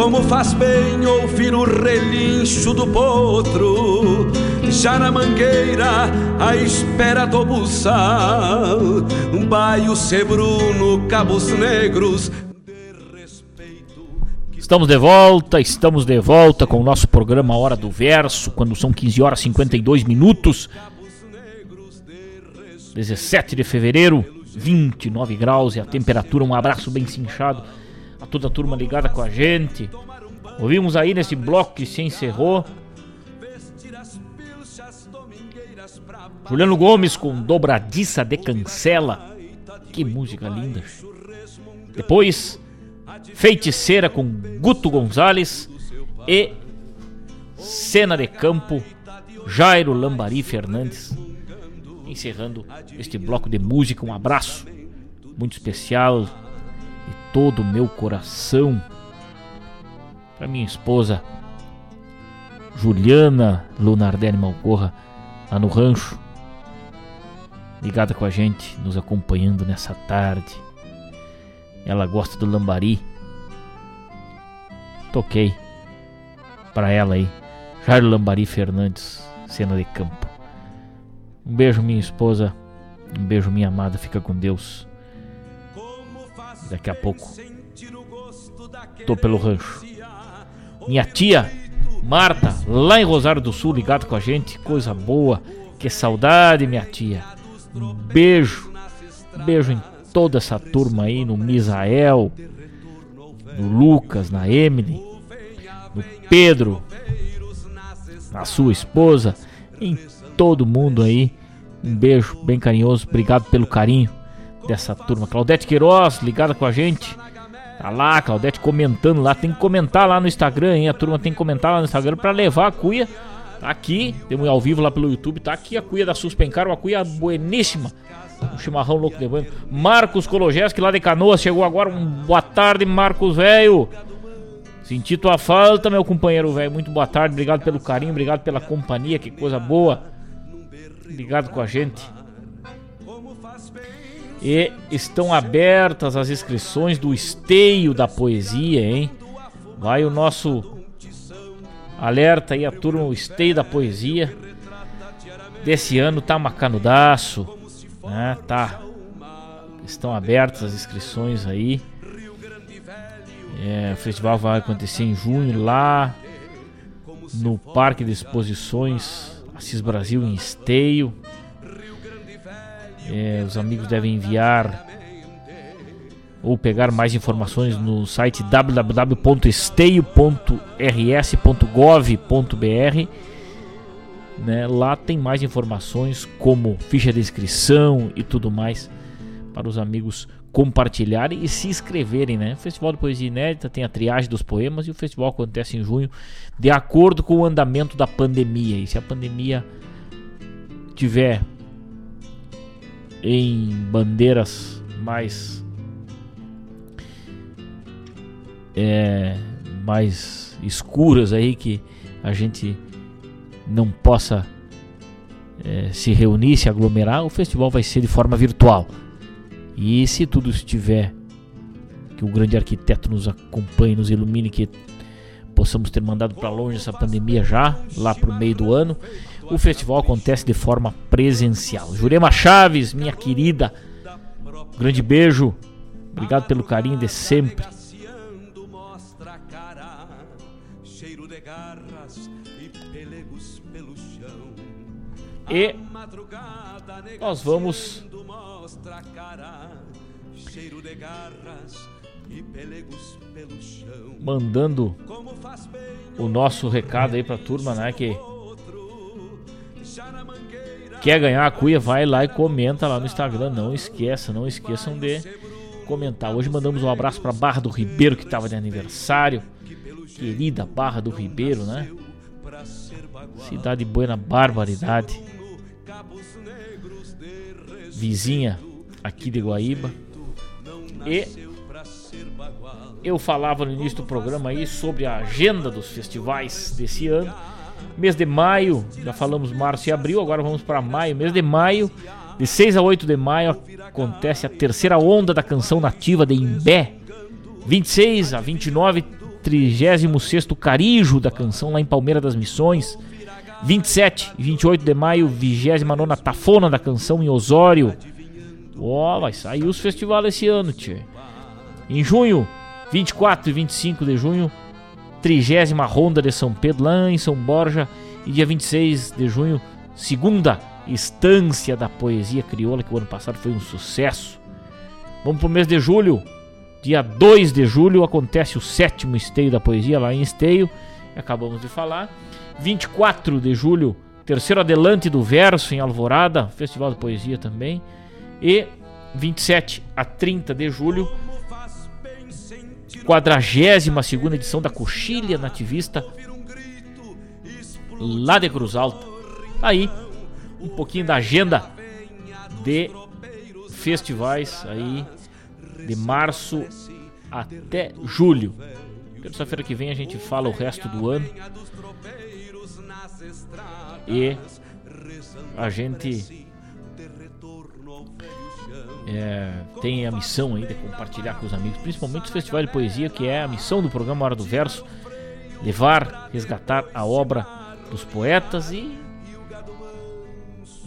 Como faz bem ouvir o relincho do potro, já na mangueira, à espera do buçal. Um baio sebruno, cabos negros. Estamos de volta, estamos de volta com o nosso programa Hora do Verso, quando são 15 horas e 52 minutos. 17 de fevereiro, 29 graus e a temperatura, um abraço bem cinchado a toda a turma ligada com a gente. Ouvimos aí nesse bloco que se encerrou. Juliano Gomes com Dobradiça de Cancela. Que música linda. Depois, Feiticeira com Guto Gonzalez. E Cena de Campo, Jairo Lambari Fernandes. Encerrando este bloco de música, um abraço muito especial todo o meu coração para minha esposa Juliana Lunardelli Malcorra, lá no rancho, ligada com a gente, nos acompanhando nessa tarde. Ela gosta do lambari. Toquei para ela aí. Jairo Lambari Fernandes, cena de campo. Um beijo, minha esposa. Um beijo, minha amada. Fica com Deus. Daqui a pouco tô pelo rancho. Minha tia Marta, lá em Rosário do Sul, ligado com a gente. Coisa boa. Que saudade, minha tia. Um beijo. Um beijo em toda essa turma aí, no Misael, no Lucas, na Emily, no Pedro, na sua esposa, em todo mundo aí. Um beijo bem carinhoso. Obrigado pelo carinho dessa turma. Claudete Queiroz, ligada com a gente. Tá lá, Claudete comentando lá. Tem que comentar lá no Instagram, hein? A turma tem que comentar lá no Instagram para levar a cuia. Tá aqui, temos ao vivo lá pelo YouTube. Tá aqui a cuia da Suspencar, uma cuia bueníssima. Um chimarrão louco de banho. Marcos Kologeski lá de Canoas chegou agora. Um boa tarde, Marcos, velho. Senti tua falta, meu companheiro, velho. Muito boa tarde, obrigado pelo carinho, obrigado pela companhia, que coisa boa. Ligado com a gente. E estão abertas as inscrições do Esteio da Poesia, hein? Vai o nosso alerta aí a turma, o Esteio da Poesia. Desse ano tá macanudaço, né? Tá. Estão abertas as inscrições aí. É, o festival vai acontecer em junho lá no Parque de Exposições Assis Brasil em Esteio. É, os amigos devem enviar ou pegar mais informações no site www.esteio.rs.gov.br. Né? Lá tem mais informações como ficha de inscrição e tudo mais para os amigos compartilharem e se inscreverem, né? O Festival de Poesia Inédita tem a triagem dos poemas e o festival acontece em junho de acordo com o andamento da pandemia. E se a pandemia tiver em bandeiras mais é, mais escuras aí que a gente não possa é, se reunir, se aglomerar, o festival vai ser de forma virtual. E se tudo estiver, que o grande arquiteto nos acompanhe, nos ilumine, que possamos ter mandado para longe essa pandemia já, lá para o meio do ano, o festival acontece de forma presencial. Jurema Chaves, minha querida, grande beijo, obrigado pelo carinho de sempre. E nós vamos mandando o nosso recado aí pra turma, né? Que quer ganhar a cuia, vai lá e comenta lá no Instagram. Não esqueça, não esqueçam de comentar. Hoje mandamos um abraço pra Barra do Ribeiro, que tava de aniversário. Querida Barra do Ribeiro, né? Cidade Buena Barbaridade vizinha aqui de Guaíba. E eu falava no início do programa aí sobre a agenda dos festivais desse ano. Mês de maio, já falamos março e abril, agora vamos para maio. Mês de maio, de 6 a 8 de maio, acontece a terceira onda da canção nativa de Imbé. 26 a 29, 36 Carijo da canção lá em Palmeira das Missões. 27 e 28 de maio, 29 Tafona da Canção em Osório. Ó, oh, vai sair os festivais esse ano, tio. Em junho, 24 e 25 de junho, 30 Ronda de São Pedro lá em São Borja. E dia 26 de junho, segunda Estância da Poesia Crioula, que o ano passado foi um sucesso. Vamos pro mês de julho. Dia 2 de julho acontece o sétimo Esteio da Poesia lá em Esteio. Acabamos de falar. 24 de julho, terceiro adelante do verso em Alvorada, Festival de Poesia também. E 27 a 30 de julho, 42 edição da Coxilha Nativista, lá de Cruz Alta. Aí, um pouquinho da agenda de festivais aí de março até julho. Terça-feira que vem a gente fala o resto do ano. E a gente é, tem a missão de compartilhar com os amigos, principalmente o Festival de Poesia, que é a missão do programa Hora do Verso, levar, resgatar a obra dos poetas e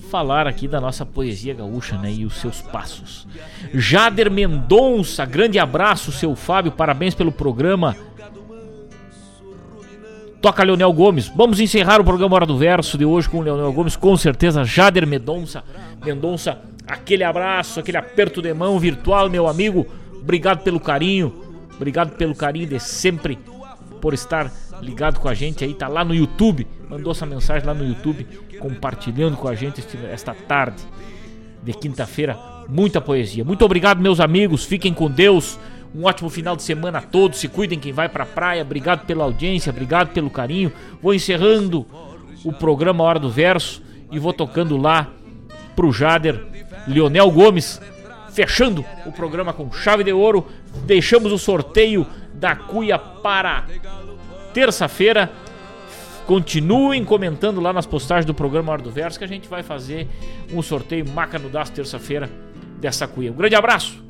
falar aqui da nossa poesia gaúcha né, e os seus passos. Jader Mendonça, grande abraço, seu Fábio, parabéns pelo programa. Toca Leonel Gomes. Vamos encerrar o programa Hora do Verso de hoje com o Leonel Gomes, com certeza. Jader Mendonça. Mendonça, aquele abraço, aquele aperto de mão virtual, meu amigo. Obrigado pelo carinho. Obrigado pelo carinho de sempre por estar ligado com a gente aí, tá lá no YouTube. Mandou essa mensagem lá no YouTube, compartilhando com a gente esta tarde de quinta-feira. Muita poesia. Muito obrigado, meus amigos. Fiquem com Deus. Um ótimo final de semana a todos. Se cuidem quem vai pra praia. Obrigado pela audiência, obrigado pelo carinho. Vou encerrando o programa Hora do Verso e vou tocando lá pro Jader Leonel Gomes, fechando o programa com chave de ouro. Deixamos o sorteio da cuia para terça-feira. Continuem comentando lá nas postagens do programa Hora do Verso que a gente vai fazer um sorteio maca no das terça-feira dessa cuia. Um grande abraço.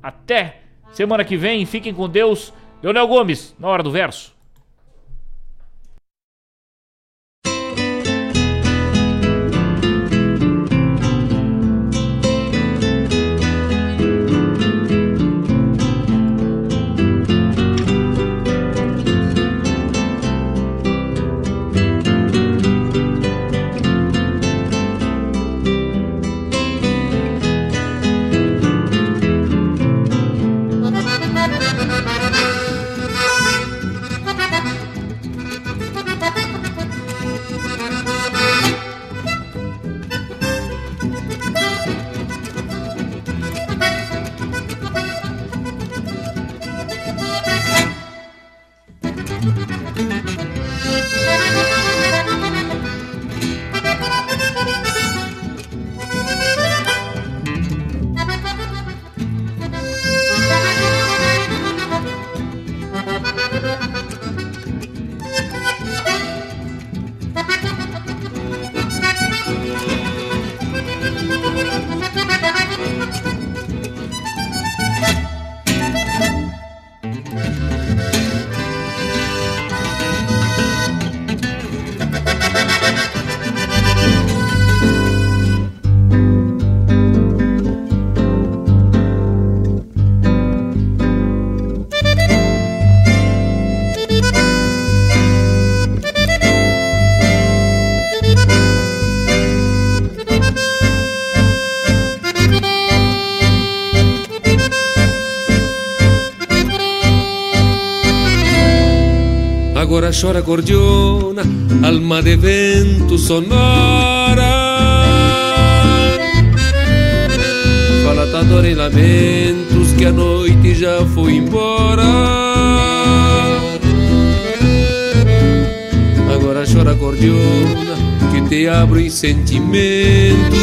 Até Semana que vem, fiquem com Deus. Leonel Gomes, na hora do verso. Agora chora gordiona, alma de vento sonora. Fala dor em lamentos que a noite já foi embora. Agora chora gordiona, que te abro em sentimento.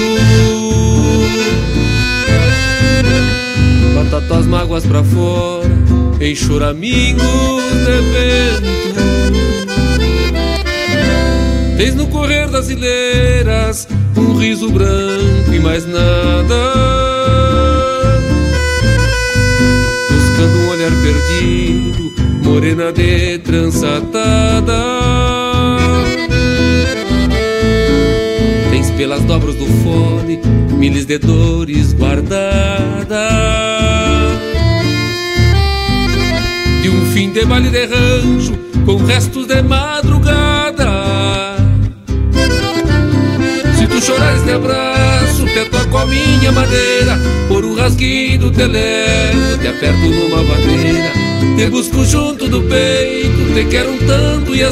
Bota tuas mágoas pra fora, em choramingos de vento. Tens no correr das ilheiras um riso branco e mais nada. Buscando um olhar perdido, morena de trança atada. Tens pelas dobras do fone milhas de dores guardadas. De um fim de baile de rancho com restos de madrugada. Abraço, te toco a minha madeira, por um rasguido te levo, te aperto numa vadeira, te busco junto do peito, te quero um tanto e